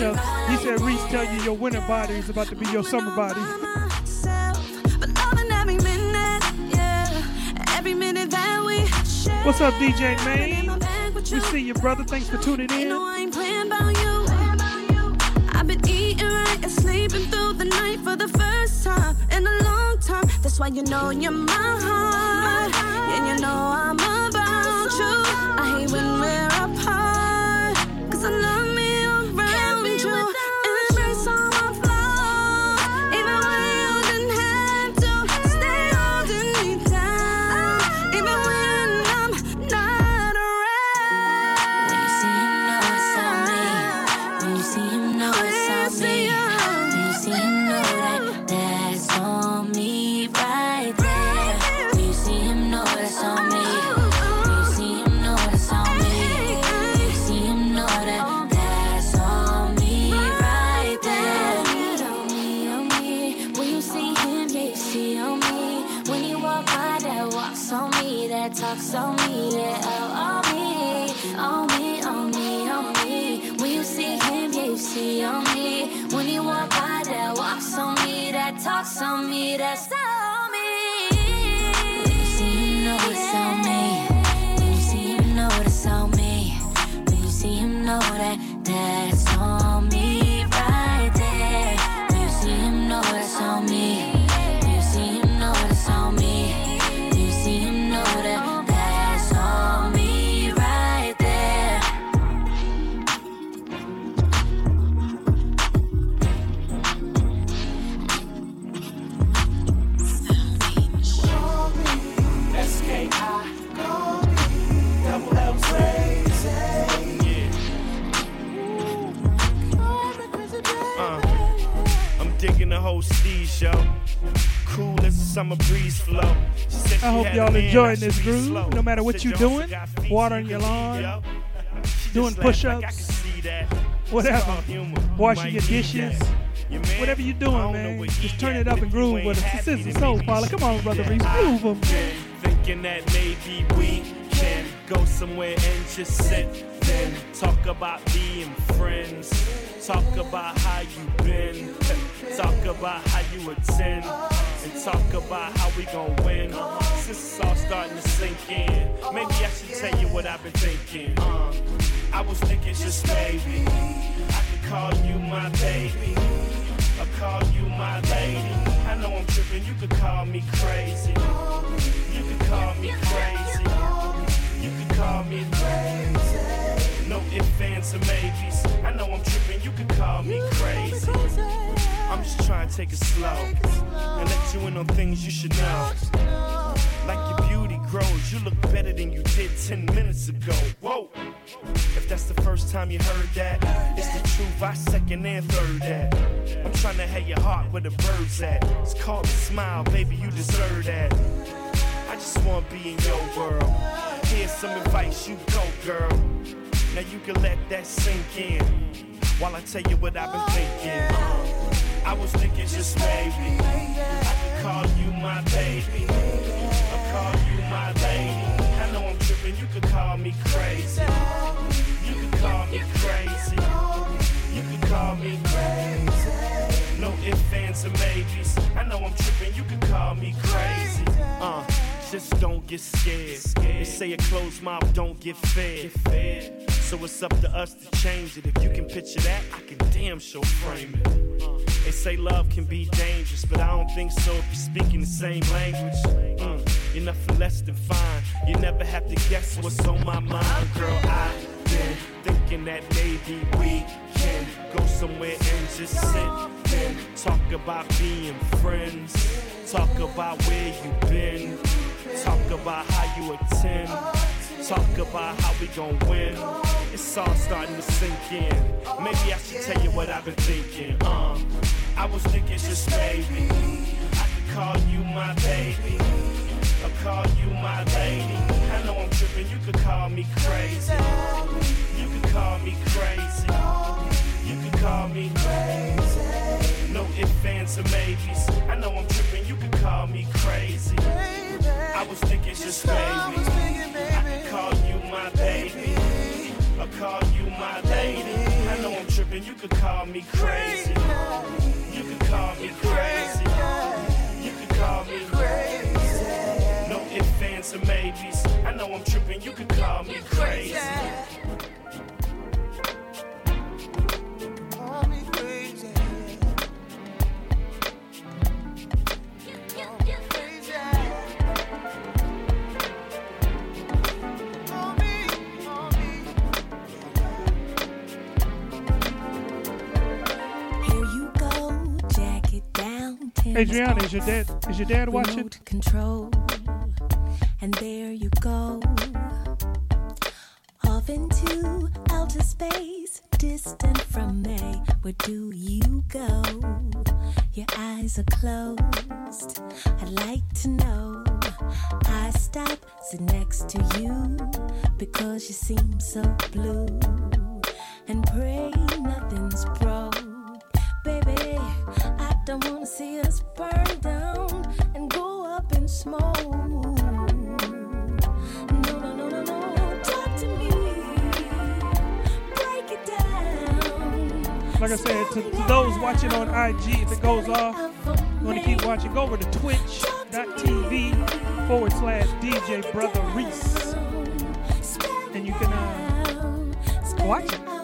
show. He said, Reese, tell you your winter body is about to be your summer body. What's up, DJ Man? We see you, brother. Thanks for tuning in. I've been eating right and sleeping through the night for the first time in a long time. That's why you know you're my heart, and you know I'm about you. I hate when we're apart, cause I love me. Enjoying this groove. No matter what you're doing, watering your lawn, doing Just laughed like I push-ups, could see that. It's whatever. Washing your dishes, that. Your man, whatever you're doing, man. Just turn it up and groove with us. This is the soul you Come on, Brotha Reese, that. move 'em. Been Thinking that maybe we can go somewhere and just sit and talk about being friends. Talk about how you been. Talk about how you attend. And talk about how we gon' win. Since it's all starting to sink in, maybe I should tell you what I've been thinking. Uh, I was thinking just maybe I could call you my baby. I call you my lady. I know I'm tripping, you could call me crazy. You could call me crazy. You could call me crazy. No ifs, ands, or maybes. I know I'm tripping, you could call me crazy. I'm just trying to take it slow and let you in on things you should know. Grows, you look better than you did 10 minutes ago. Whoa! If that's the first time you heard that, it's the truth. I second and third that. I'm trying to have your heart where the birds at. It's called a smile, baby, you deserve that. I just wanna be in your world. Here's some advice, you go, girl. Now you can let that sink in while I tell you what I've been thinking. I was thinking just maybe I could call you my baby. Know you can call me crazy. You could call me crazy. You could call me crazy. No ifs, ands, or maybes. I know I'm tripping, you could call me crazy. Uh, just don't get scared. They say a closed mouth don't get fed. So it's up to us to change it. If you can picture that, I can damn sure frame it. They say love can be dangerous, but I don't think so if you're speaking the same language. Mm, you're nothing less than fine. You never have to guess what's on my mind, girl. I've been thinking that maybe we can go somewhere and just sit and talk about being friends. Talk about where you've been. Talk about how you attend. Talk about how we gon' win. It's all starting to sink in. Maybe I should tell you what I've been thinking. Um, I was thinking just maybe I could call you my baby. Call you my lady. I know I'm tripping, you could call me crazy. You could call me crazy. You could call me crazy. No ifs, ands, or maybes. I know I'm tripping, you could call me crazy. I was thinking just maybe I could call you my baby. Or call you my lady. I know I'm tripping, you could call me crazy. You could call me crazy. You could call me crazy. No ifs, ands, or maybes. I know I'm tripping, you could call me crazy. Call me crazy. Call me crazy. Call me, call me. Here you go, jack it down. Adriana, is your dad is your dad watching? Control, and there you go, off into outer space, distant from me. Where do you go? Your eyes are closed. I'd like to know. I stop, sit next to you because you seem so blue, and pray nothing's broke. Baby, I don't wanna see us burn down and go up in smoke. Like I said, to, to those watching on IG, if it goes off, you want to keep watching, go over to twitch.tv forward slash DJ Brotha Reese. And you can uh, watch it.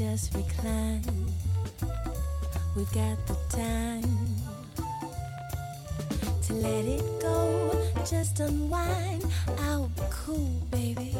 Just recline. We've got the time to let it go, just unwind. I'll be cool, baby.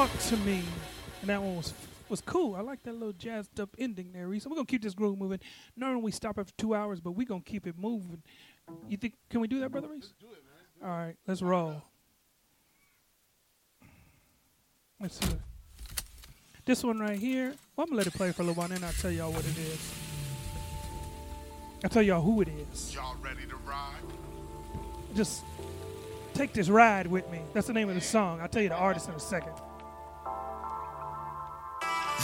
"Talk to Me," and that one was was cool. I like that little jazzed up ending there, Reese. We're gonna keep this groove moving. Normally we stop after two hours, but we're gonna keep it moving. You think? Can we do that, Brotha Reese? All right, let's roll. Let's see. This one right here. Well, I'm gonna let it play for a little while, and then I'll tell y'all what it is. I'll tell y'all who it is. Y'all ready to ride? Just take this ride with me. That's the name of the song. I'll tell you the artist in a second.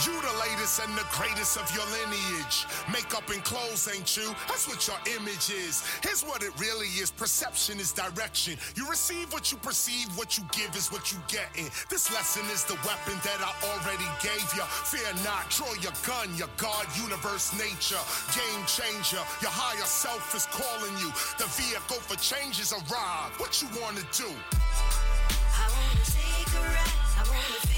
You the latest and the greatest of your lineage. Makeup and clothes ain't you. That's what your image is. Here's what it really is. Perception is direction. You receive what you perceive. What you give is what you get in. This lesson is the weapon that I already gave you. Fear not. Draw your gun. Your God, universe, nature. Game changer. Your higher self is calling you. The vehicle for change is arrived. What you wanna do? I wanna take a ride. I wanna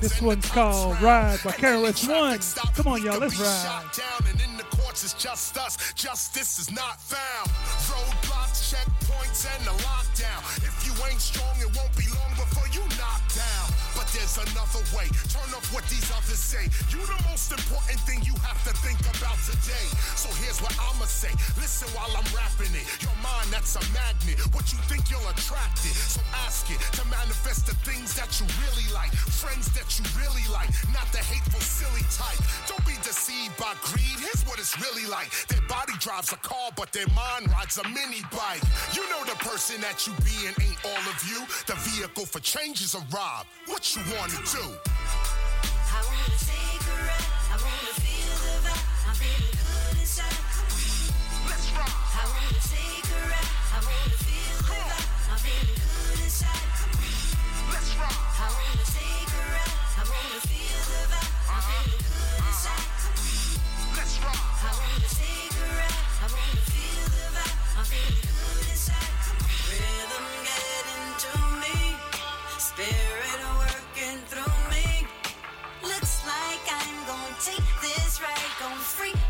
This one's called Ride by KRS One. Come on, y'all, let's ride. down and in the courts it's just us. Justice is not found. Roadblocks, checkpoints, and the lockdown. If you ain't strong, it won't be long there's another way. Turn off what these others say. You the most important thing you have to think about today. So here's what I'ma say. Listen while I'm rapping it. Your mind, that's a magnet. What you think you'll attract it. So ask it to manifest the things that you really like. Friends that you really like. Not the hateful, silly type. Don't be deceived by greed. Here's what it's really like. Their body drives a car, but their mind rides a mini bike. You know the person that you be and ain't all of you. The vehicle for change is a rob. What you wanna do? free.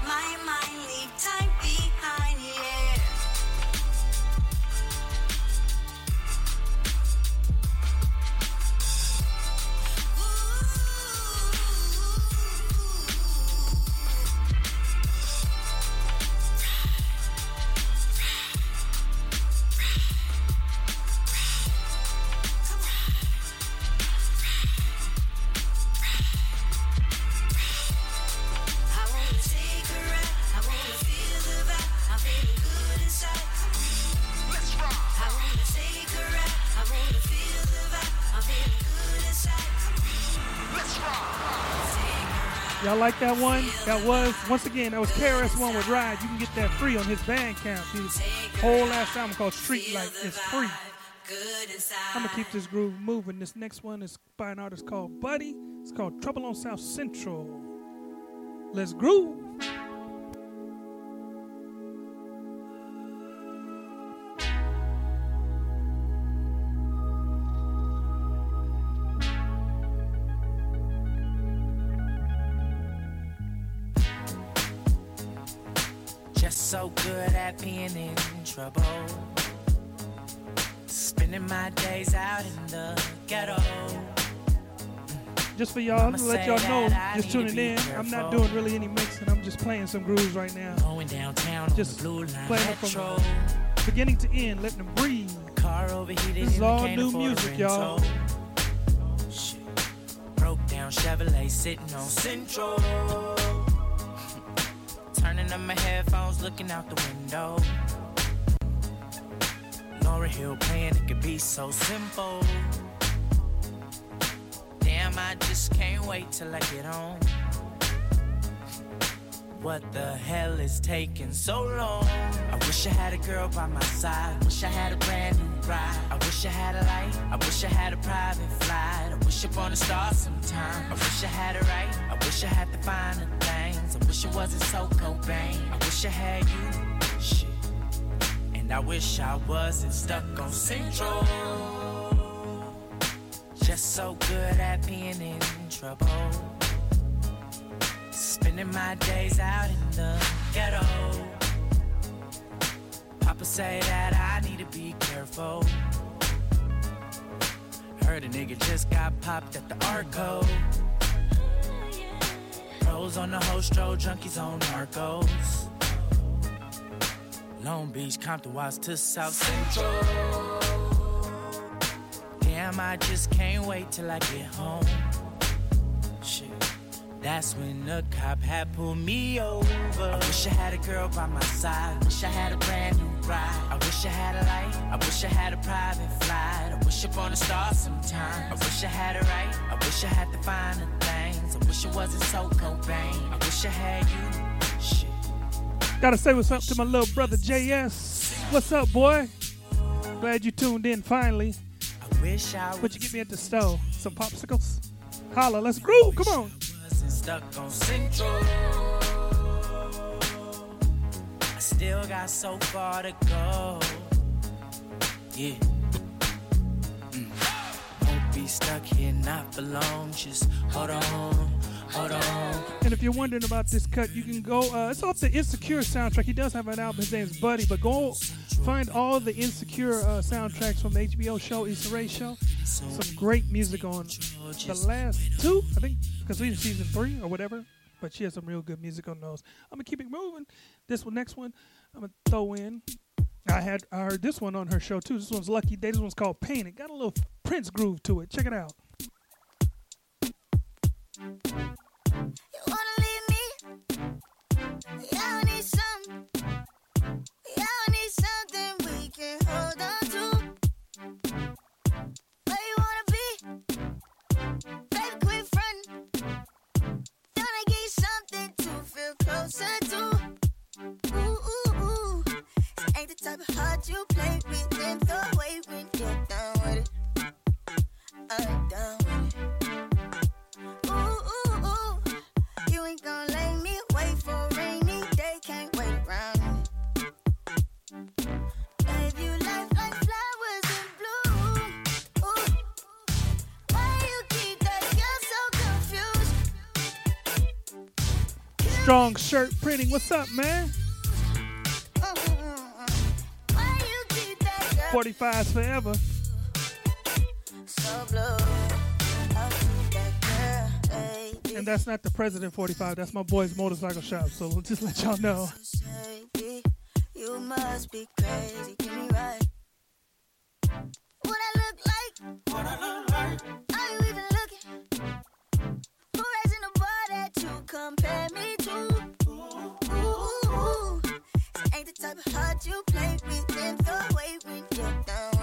Y'all like that one? That was, once again, that was KRS-One with Ride. You can get that free on his Bandcamp. His whole last album called Street Light is free. I'm gonna keep this groove moving. This next one is by an artist called Buddy. It's called Trouble on South Central. Let's groove. So good at being in trouble. Spending my days out in the ghetto. Just for y'all, I'ma let y'all know, just tuning in. I'm not doing really any mixing. I'm just playing some grooves right now. Going downtown Just on the blue line playing metro. from beginning to end, letting them breathe. This is all new music, y'all. Oh, shit. Broke down Chevrolet sitting on Central. Turning up my headphones, looking out the window. Lauryn Hill playing, it could be so simple. Damn, I just can't wait till I get home. What the hell is taking so long? I wish I had a girl by my side. Wish I had a brand new ride. I wish I had a light. I wish I had a private flight. I wish upon a star sometime. I wish I had it right. I wish I had the finer things. I wish it wasn't so Cobain. I wish I had you. Shit. And I wish I wasn't stuck on Central. Just so good at being in trouble. Spending my days out in the ghetto. Papa say that I need to be careful. Heard a nigga just got popped at the Arco. Pros on the hostro, junkies on narcos. Long Beach, Compton, Watts to South Central. Damn, I just can't wait till I get home. That's when the cop had pulled me over. I wish I had a girl by my side. Wish I had a brand new ride. I wish I had a light. I wish I had a private flight. I wish upon a star sometime. I wish I had it right. I wish I had the finer things. I wish it wasn't so Cobain. I wish I had you. Shit. Gotta say what's up to my little brother JS. What's up, boy? Glad you tuned in finally. I wish I would. You get me at the stove? Some popsicles? Holla, let's groove. Come on. Stuck on Central. I still got so far to go. Yeah. Mm. Won't be stuck here, not for long. Just hold on. And if you're wondering about this cut, you can go. Uh, it's off the Insecure soundtrack. He does have an album. His name's Buddy. But go find all the Insecure uh, soundtracks from the HBO show, Issa Rae show. Some great music on the last two, I think, because we season three or whatever. But she has some real good music on those. I'm gonna keep it moving. This one, next one, I'm gonna throw in. I had I heard this one on her show too. This one's Lucky Daye. This one's called Paint. It got a little Prince groove to it. Check it out. We ooh, ooh. Ain't the of heart you play with away when you're down with it. Lay me wait for a rainy day, can't wait around. Gave you life like flowers in bloom. Ooh. Why you keep that girl so confused? Strong shirt printing. What's up, man? Why you keep that girl 45s forever. And that's not the President 45. That's my boy's motorcycle shop. So just let y'all know. You must be crazy. Get me right. What I look like? What I look like? Are you even looking? Who raising the bar that you compare me to? Ooh, ooh, ooh. This ain't the type of heart you play with and throw away when you're down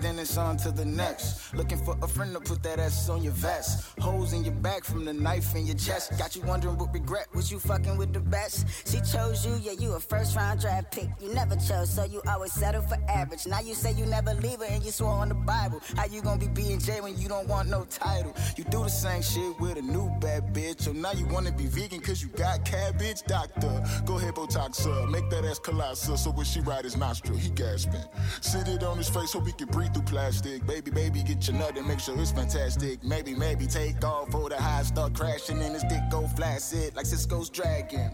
then it's on to the next. Looking for a friend to put that ass on your vest. Holes in your back from the knife in your chest. Got you wondering what regret was you fucking with the best? She chose you, yeah, you a first round draft pick. You never chose, so you always settle for average. Now you say you never leave her and you swore on the Bible. How you gonna be B and J when you don't want no title? You do the same shit with a new bad bitch. So now you wanna be vegan cause you got cabbage, doctor. Go ahead, Botox up. Make that ass colossal so when she ride his nostril, he gasping. Sit it on his face, hope he can breathe through plastic. Baby, baby, get nut and make sure it's fantastic. Maybe, maybe take off for the high start crashing and his dick go flaccid like Sisqo's dragon.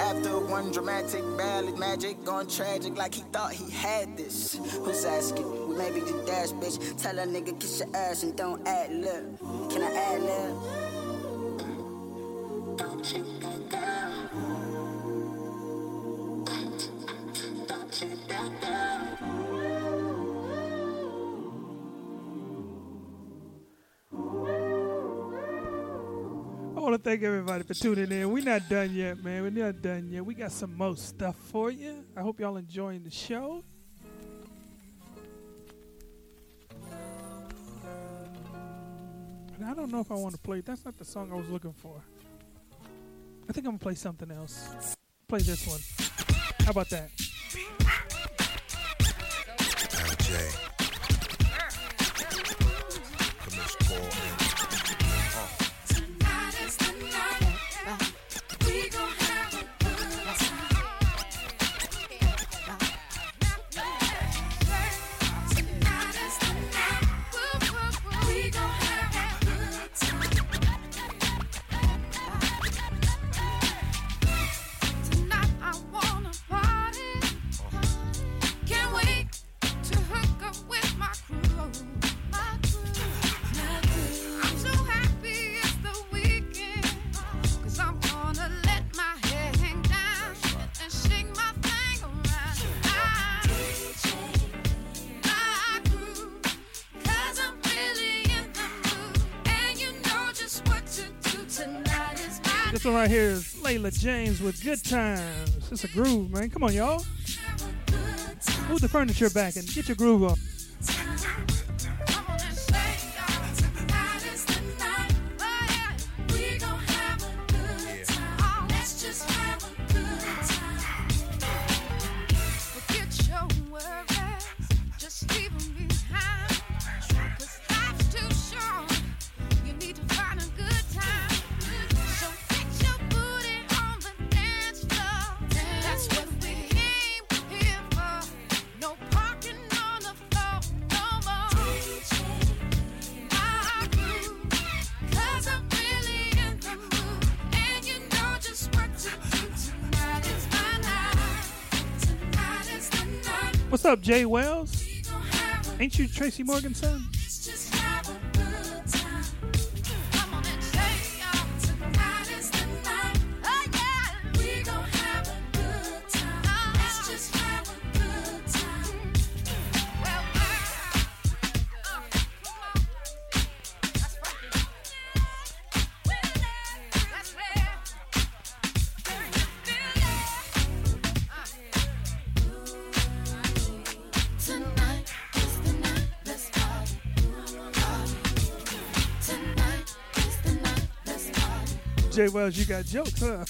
After one dramatic ballad, magic gone tragic like he thought he had this. Who's asking? We maybe the dash, bitch. Tell a nigga kiss your ass and don't add lip. Can I add lip? I want to thank everybody for tuning in. We're not done yet, man. We're not done yet. We got some more stuff for you. I hope y'all enjoying the show. And I don't know if I want to play. That's not the song I was looking for. I think I'm gonna play something else. Play this one. How about that? Jay. Right here is Leela James with Good Times. It's a groove, man. Come on, y'all. Move the furniture back and get your groove on. What's up, Jay Wells? Ain't you Tracy Morgan's son? Wells, you got jokes, huh?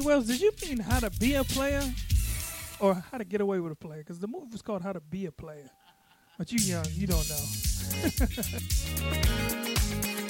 Wells, did you mean how to be a player or how to get away with a player? Because the movie was called How to Be a Player. But you young, you don't know.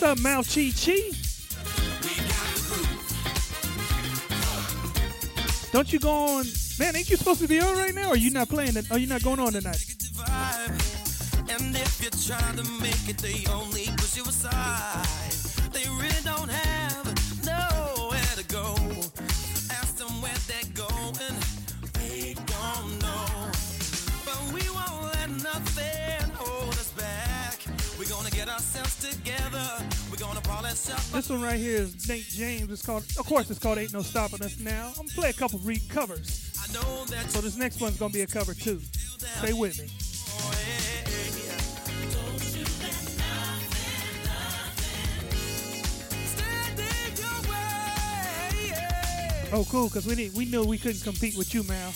What's up, Mal Chi Chi? Don't you go on? Man, ain't you supposed to be on right now? Or are you not playing? Are you not going on tonight? And if you're trying to make it, they only push you aside. Right here is Nate James. It's called, of course, it's called "Ain't No Stopping Us Now." I'm gonna play a couple re covers. So this next one's gonna be a cover too. Stay with me. Oh, cool, because we we knew we couldn't compete with you, Mal.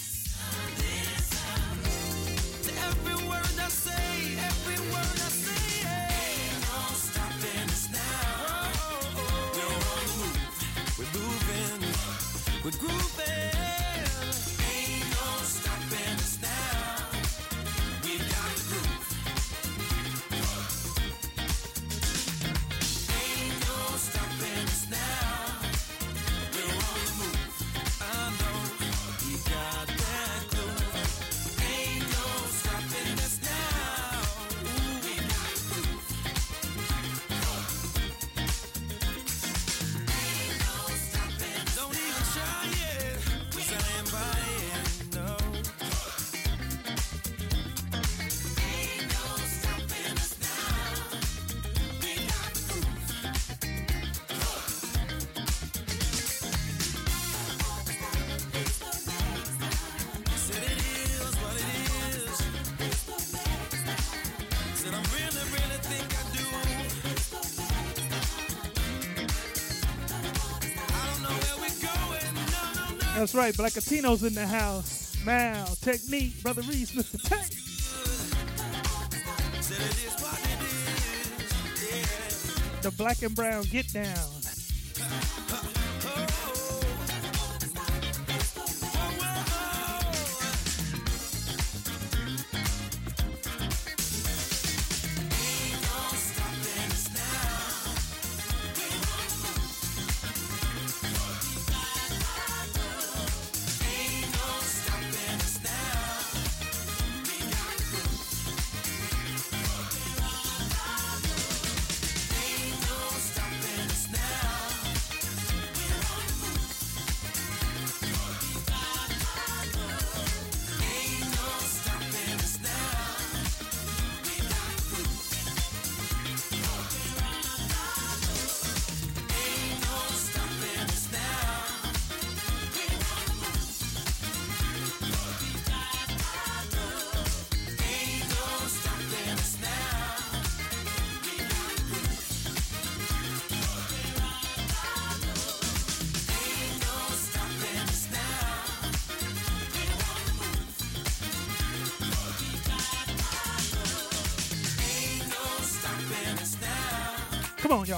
That's right, Black Latinos in the house. Mal, Technique, Brotha Reese, Mr. Yeah. The Black and Brown Get Down.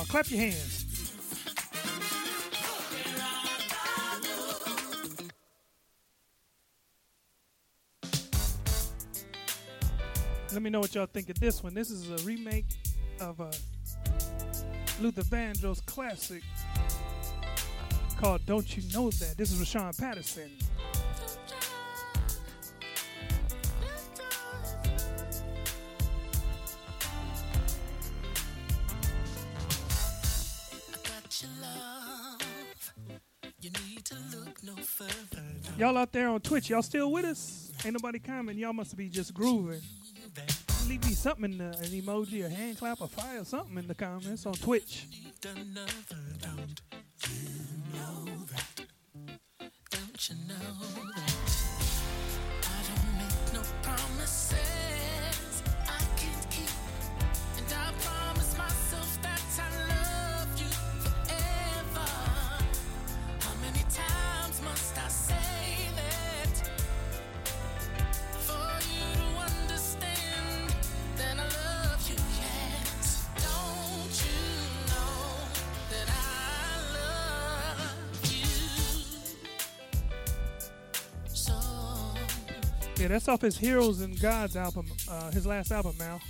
Clap your hands. Let me know what y'all think of this one. This is a remake of a Luther Vandross classic called Don't You Know That. This is Rahsaan Patterson. Y'all out there on Twitch, y'all still with us? Ain't nobody coming. Y'all must be just grooving. Leave me something—an uh, emoji, a hand clap, a fire, something in the comments on Twitch. Yeah, that's off his Heroes and Gods album, uh, his last album, Mal.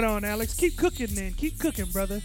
Right on, Alex. Keep cooking, man. Keep cooking, brother.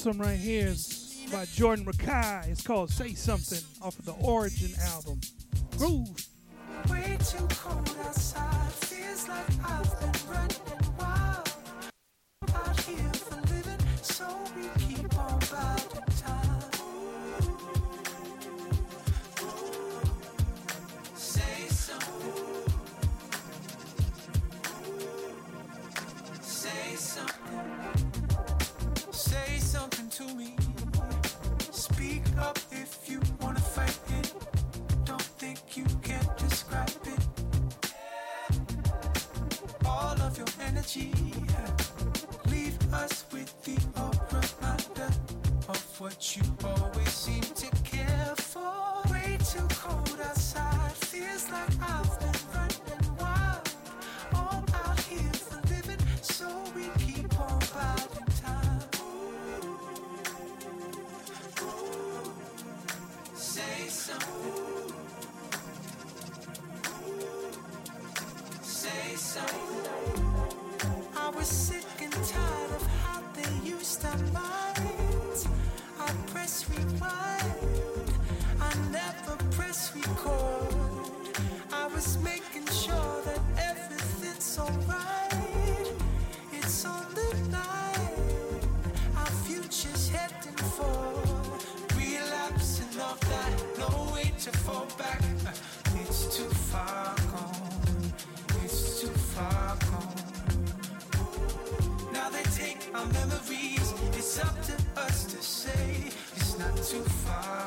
This one right here is by Jordan Rakei. It's called Say Something off of the Origin album. Groove. too far.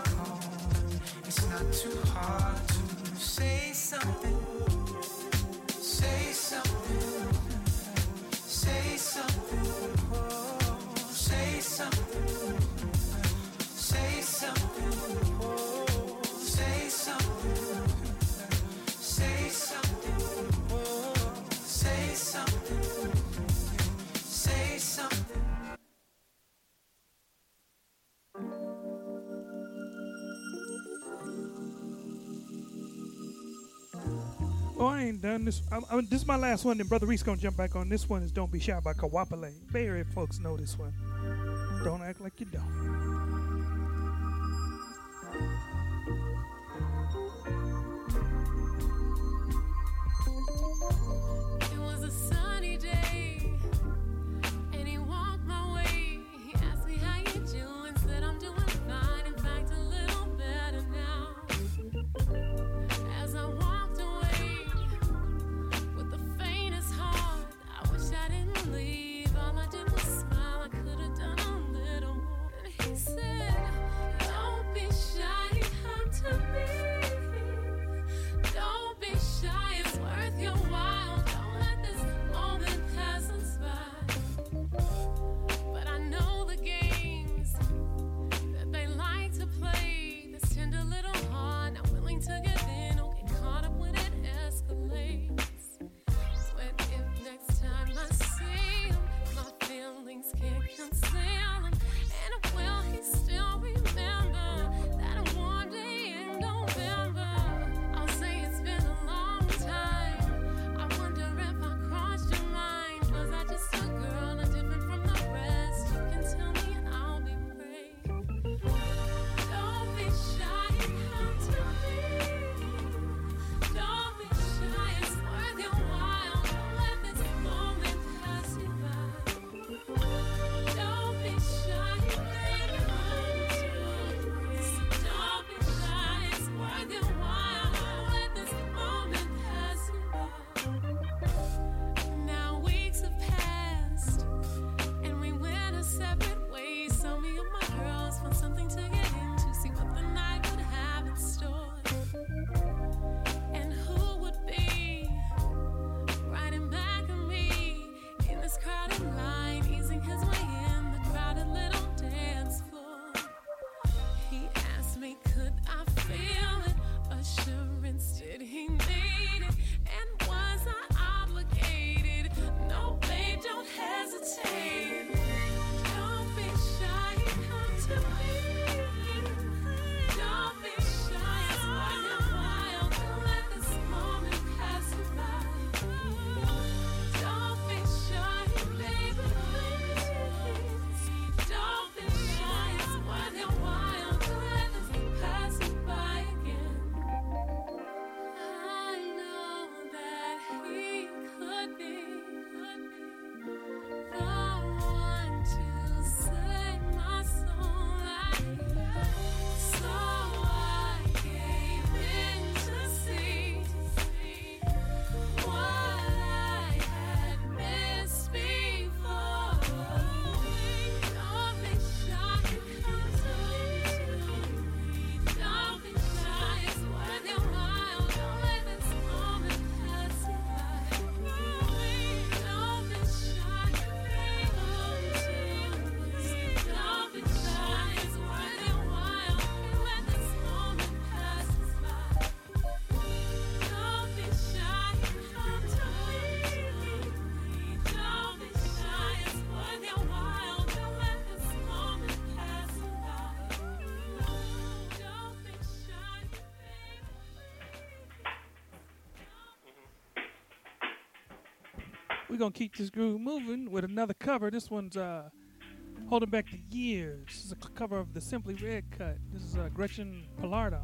I ain't done this. I, I'm, this is my last one, then Brotha Reese gonna jump back on. This one is Don't Be Shy by Kawapale. Bay Area folks know this one. Don't act like you don't. We're gonna keep this groove moving with another cover. This one's uh, holding back the years. This is a cover of the Simply Red cut. This is uh, Gretchen Parlato.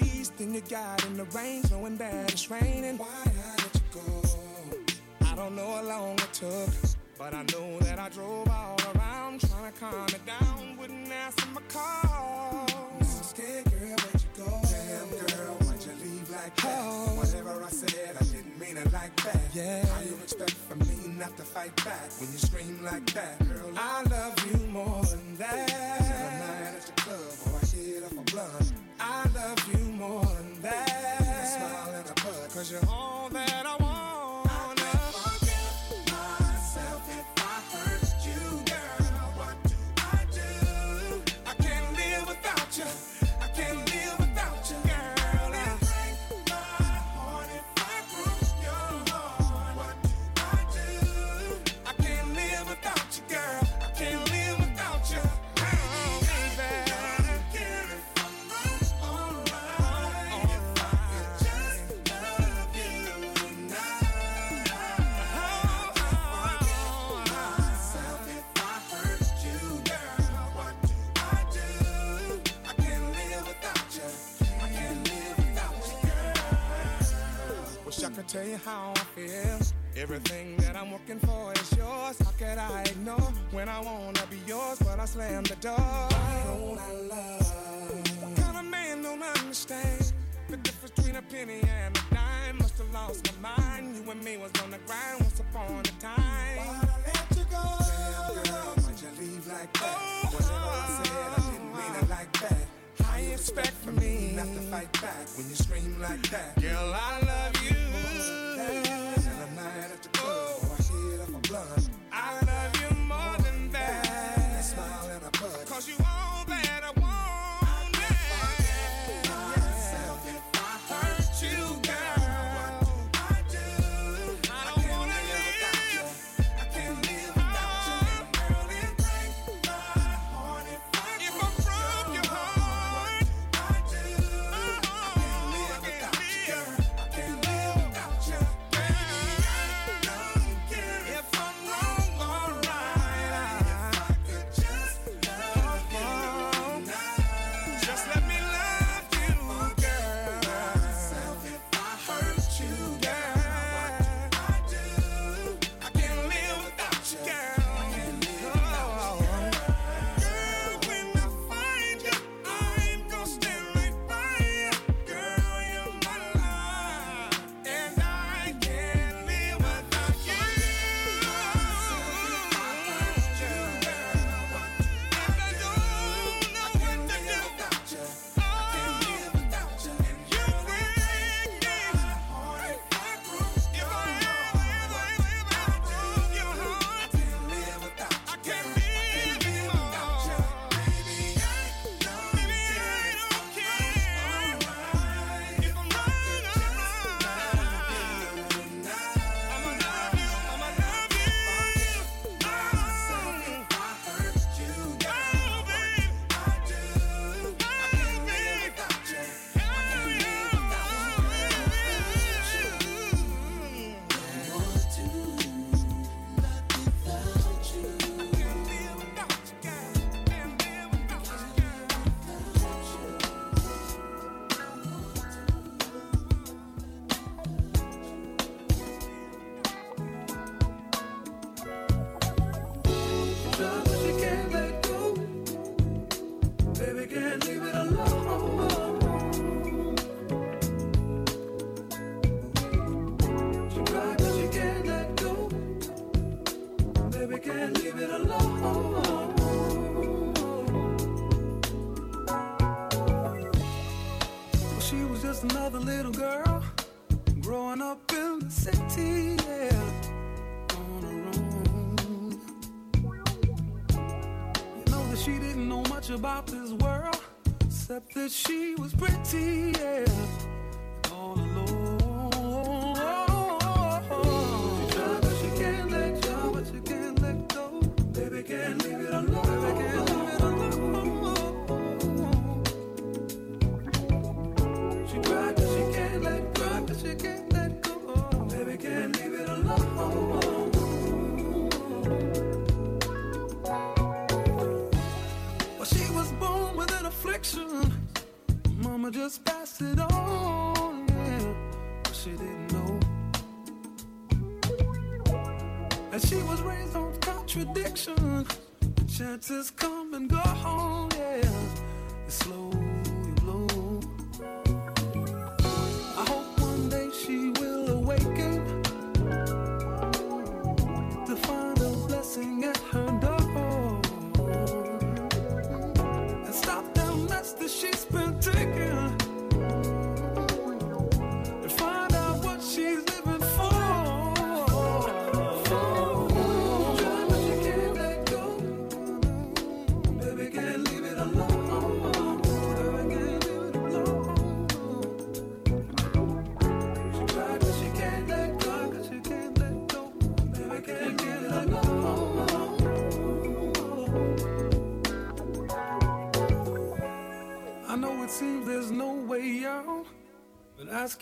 keys, then you got in the rain, knowing that it's raining. Why?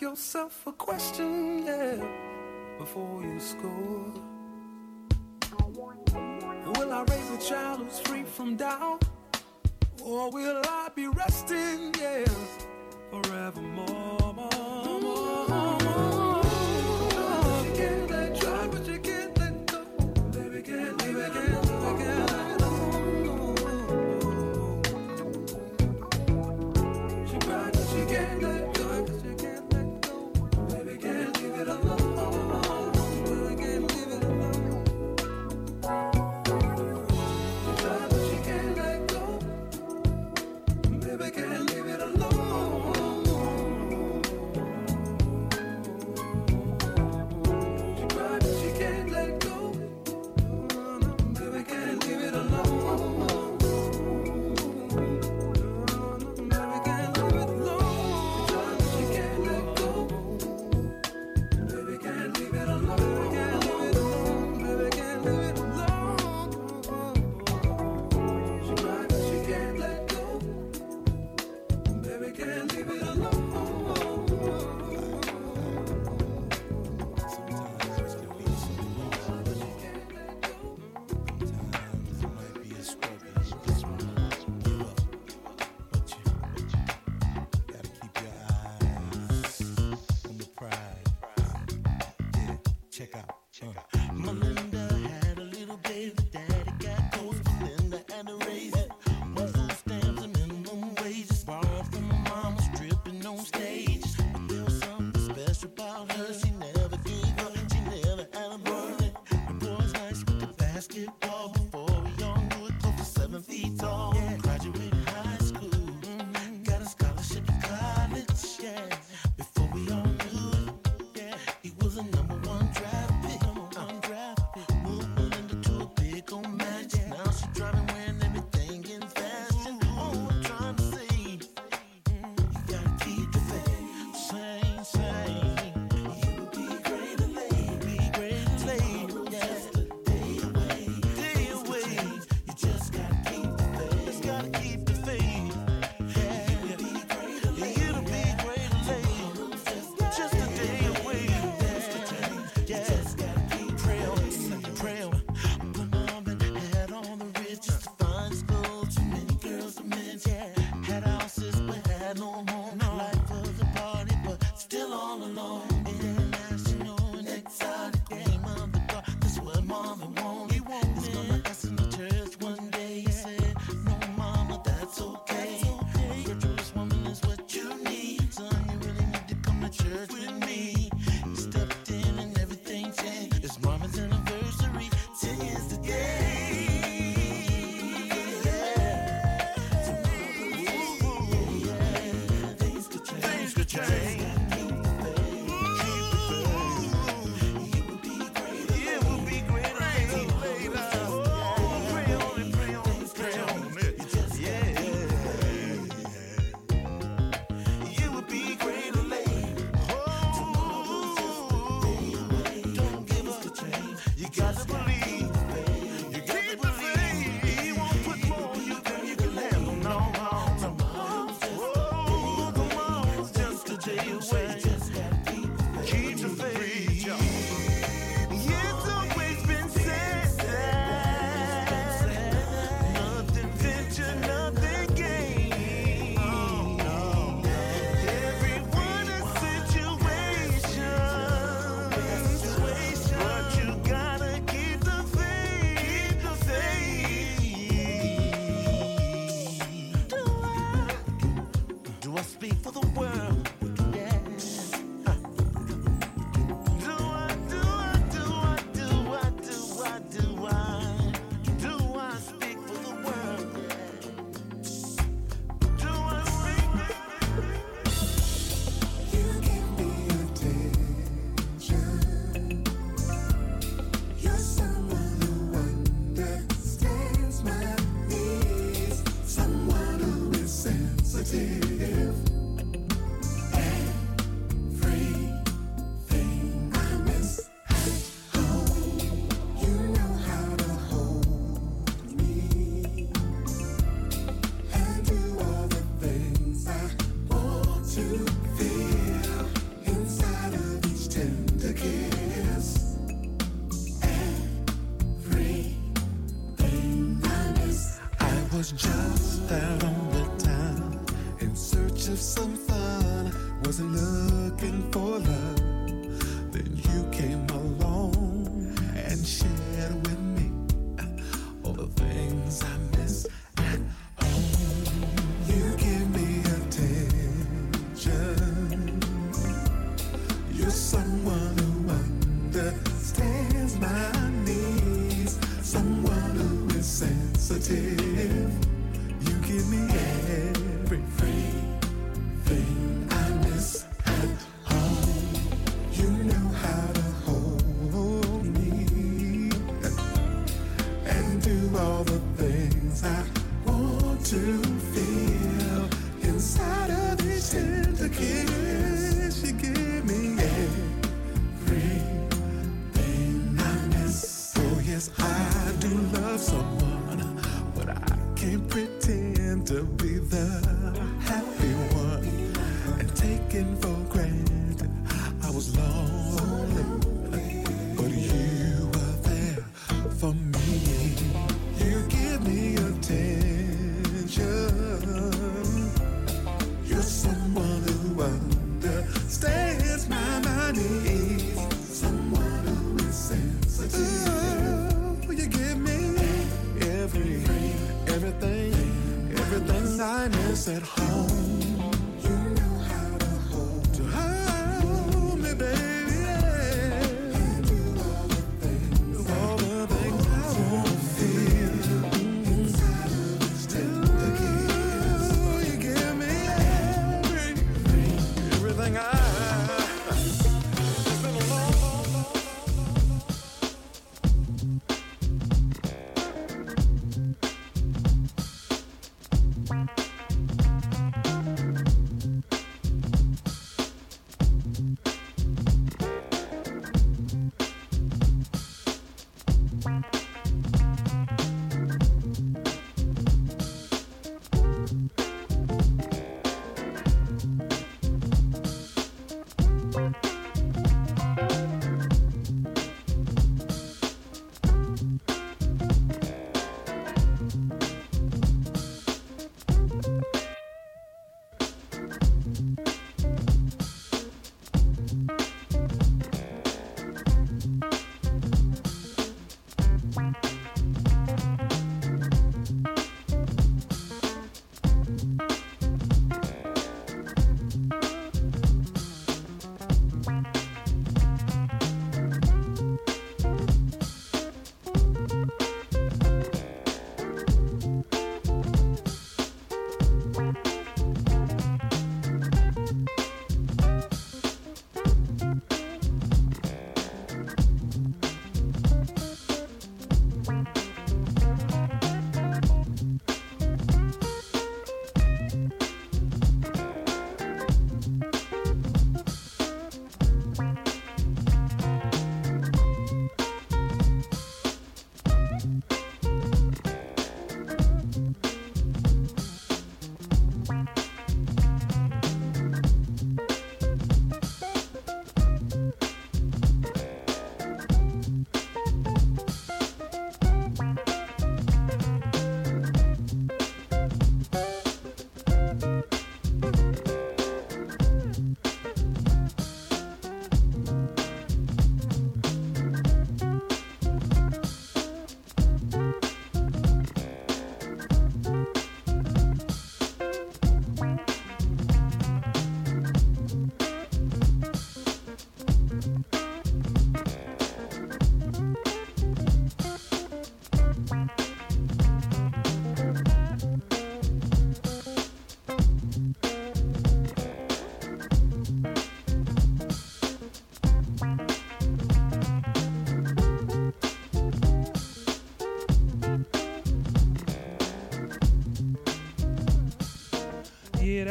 yourself a question, yeah, before you score. Will I raise a child who's free from doubt? check out.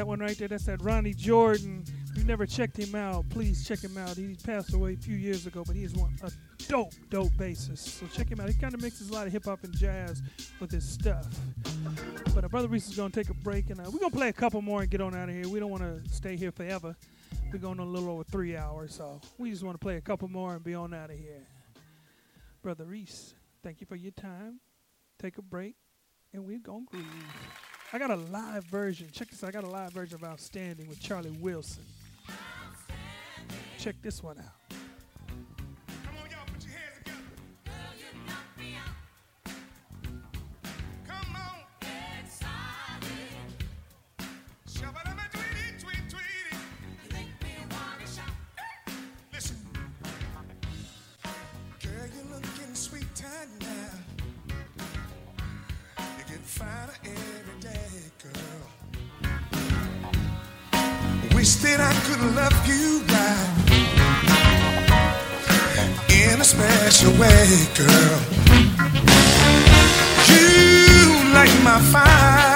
That one right there. That's that Ronny Jordan. If you never checked him out, please check him out. He passed away a few years ago, but he is one a dope, dope bassist. So check him out. He kind of mixes a lot of hip hop and jazz with his stuff. But our Brotha Reese is gonna take a break, and uh, we're gonna play a couple more and get on out of here. We don't want to stay here forever. We're going a little over three hours, so we just want to play a couple more and be on out of here. Brotha Reese, thank you for your time. Take a break, and we're gonna groove. I got a live version. Check this out. I got a live version of Outstanding with Charlie Wilson. Check this one out. Wish that I could love you right in a special way, girl. You light my fire.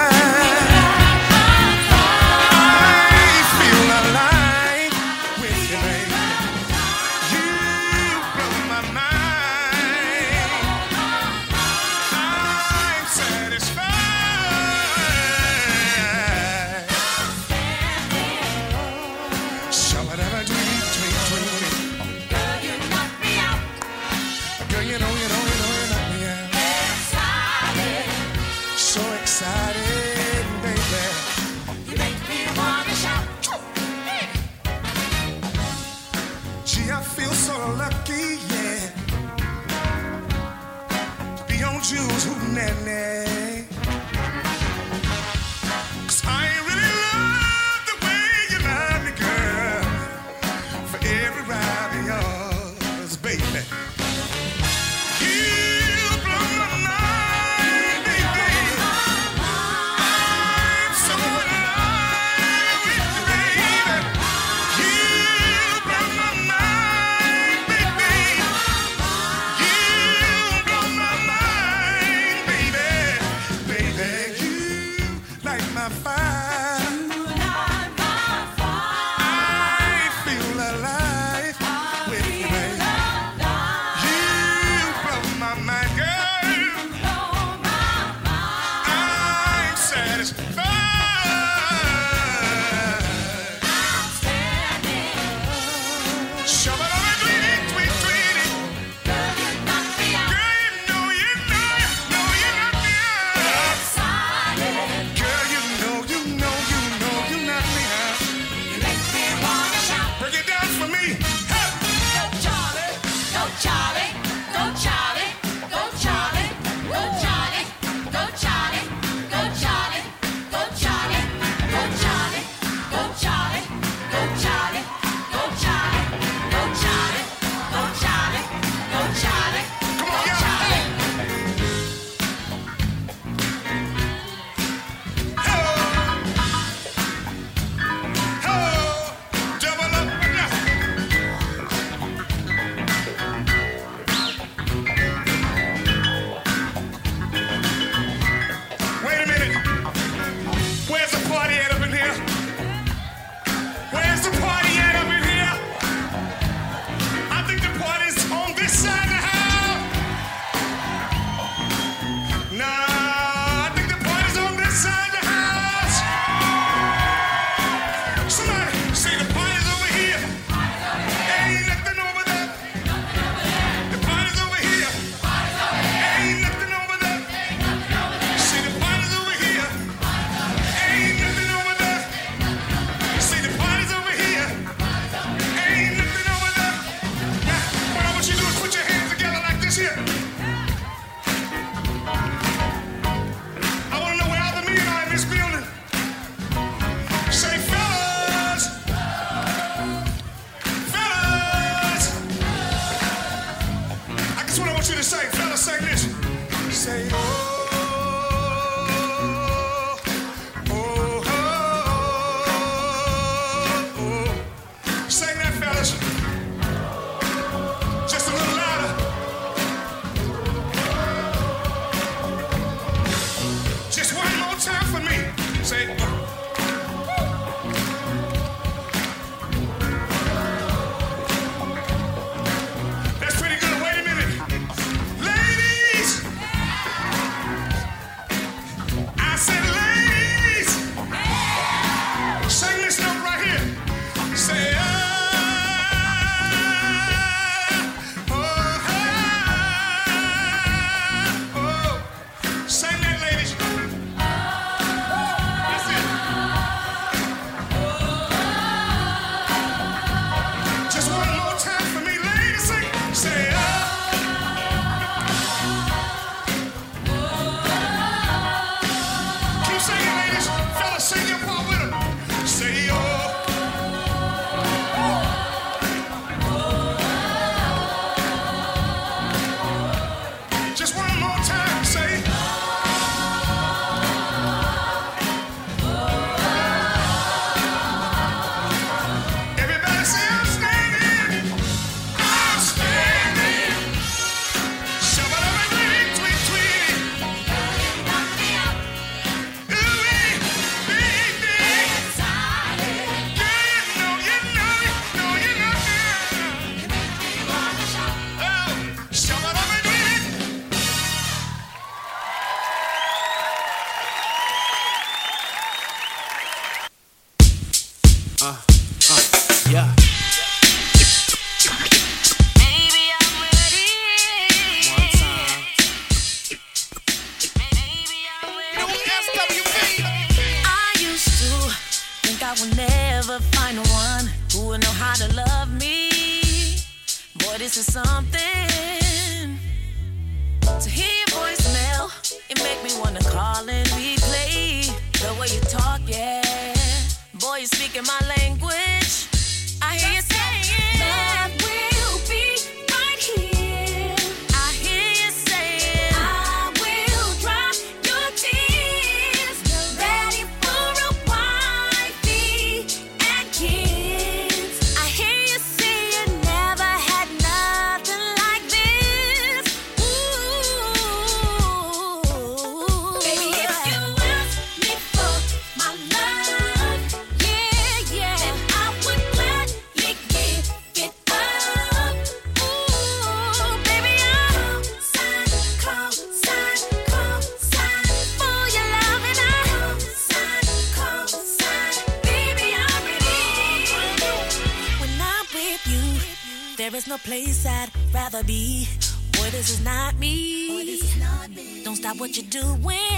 be. Boy, this is not me. Boy, this is not me. Don't stop what you're doing.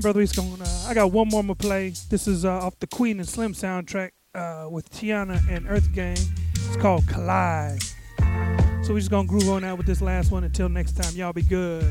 brother, he's going. Uh, I got one more to play. This is uh, off the Queen and Slim soundtrack uh, with Tiana and EarthGang. It's called Collide. So we're just gonna groove on out with this last one. Until next time, y'all be good.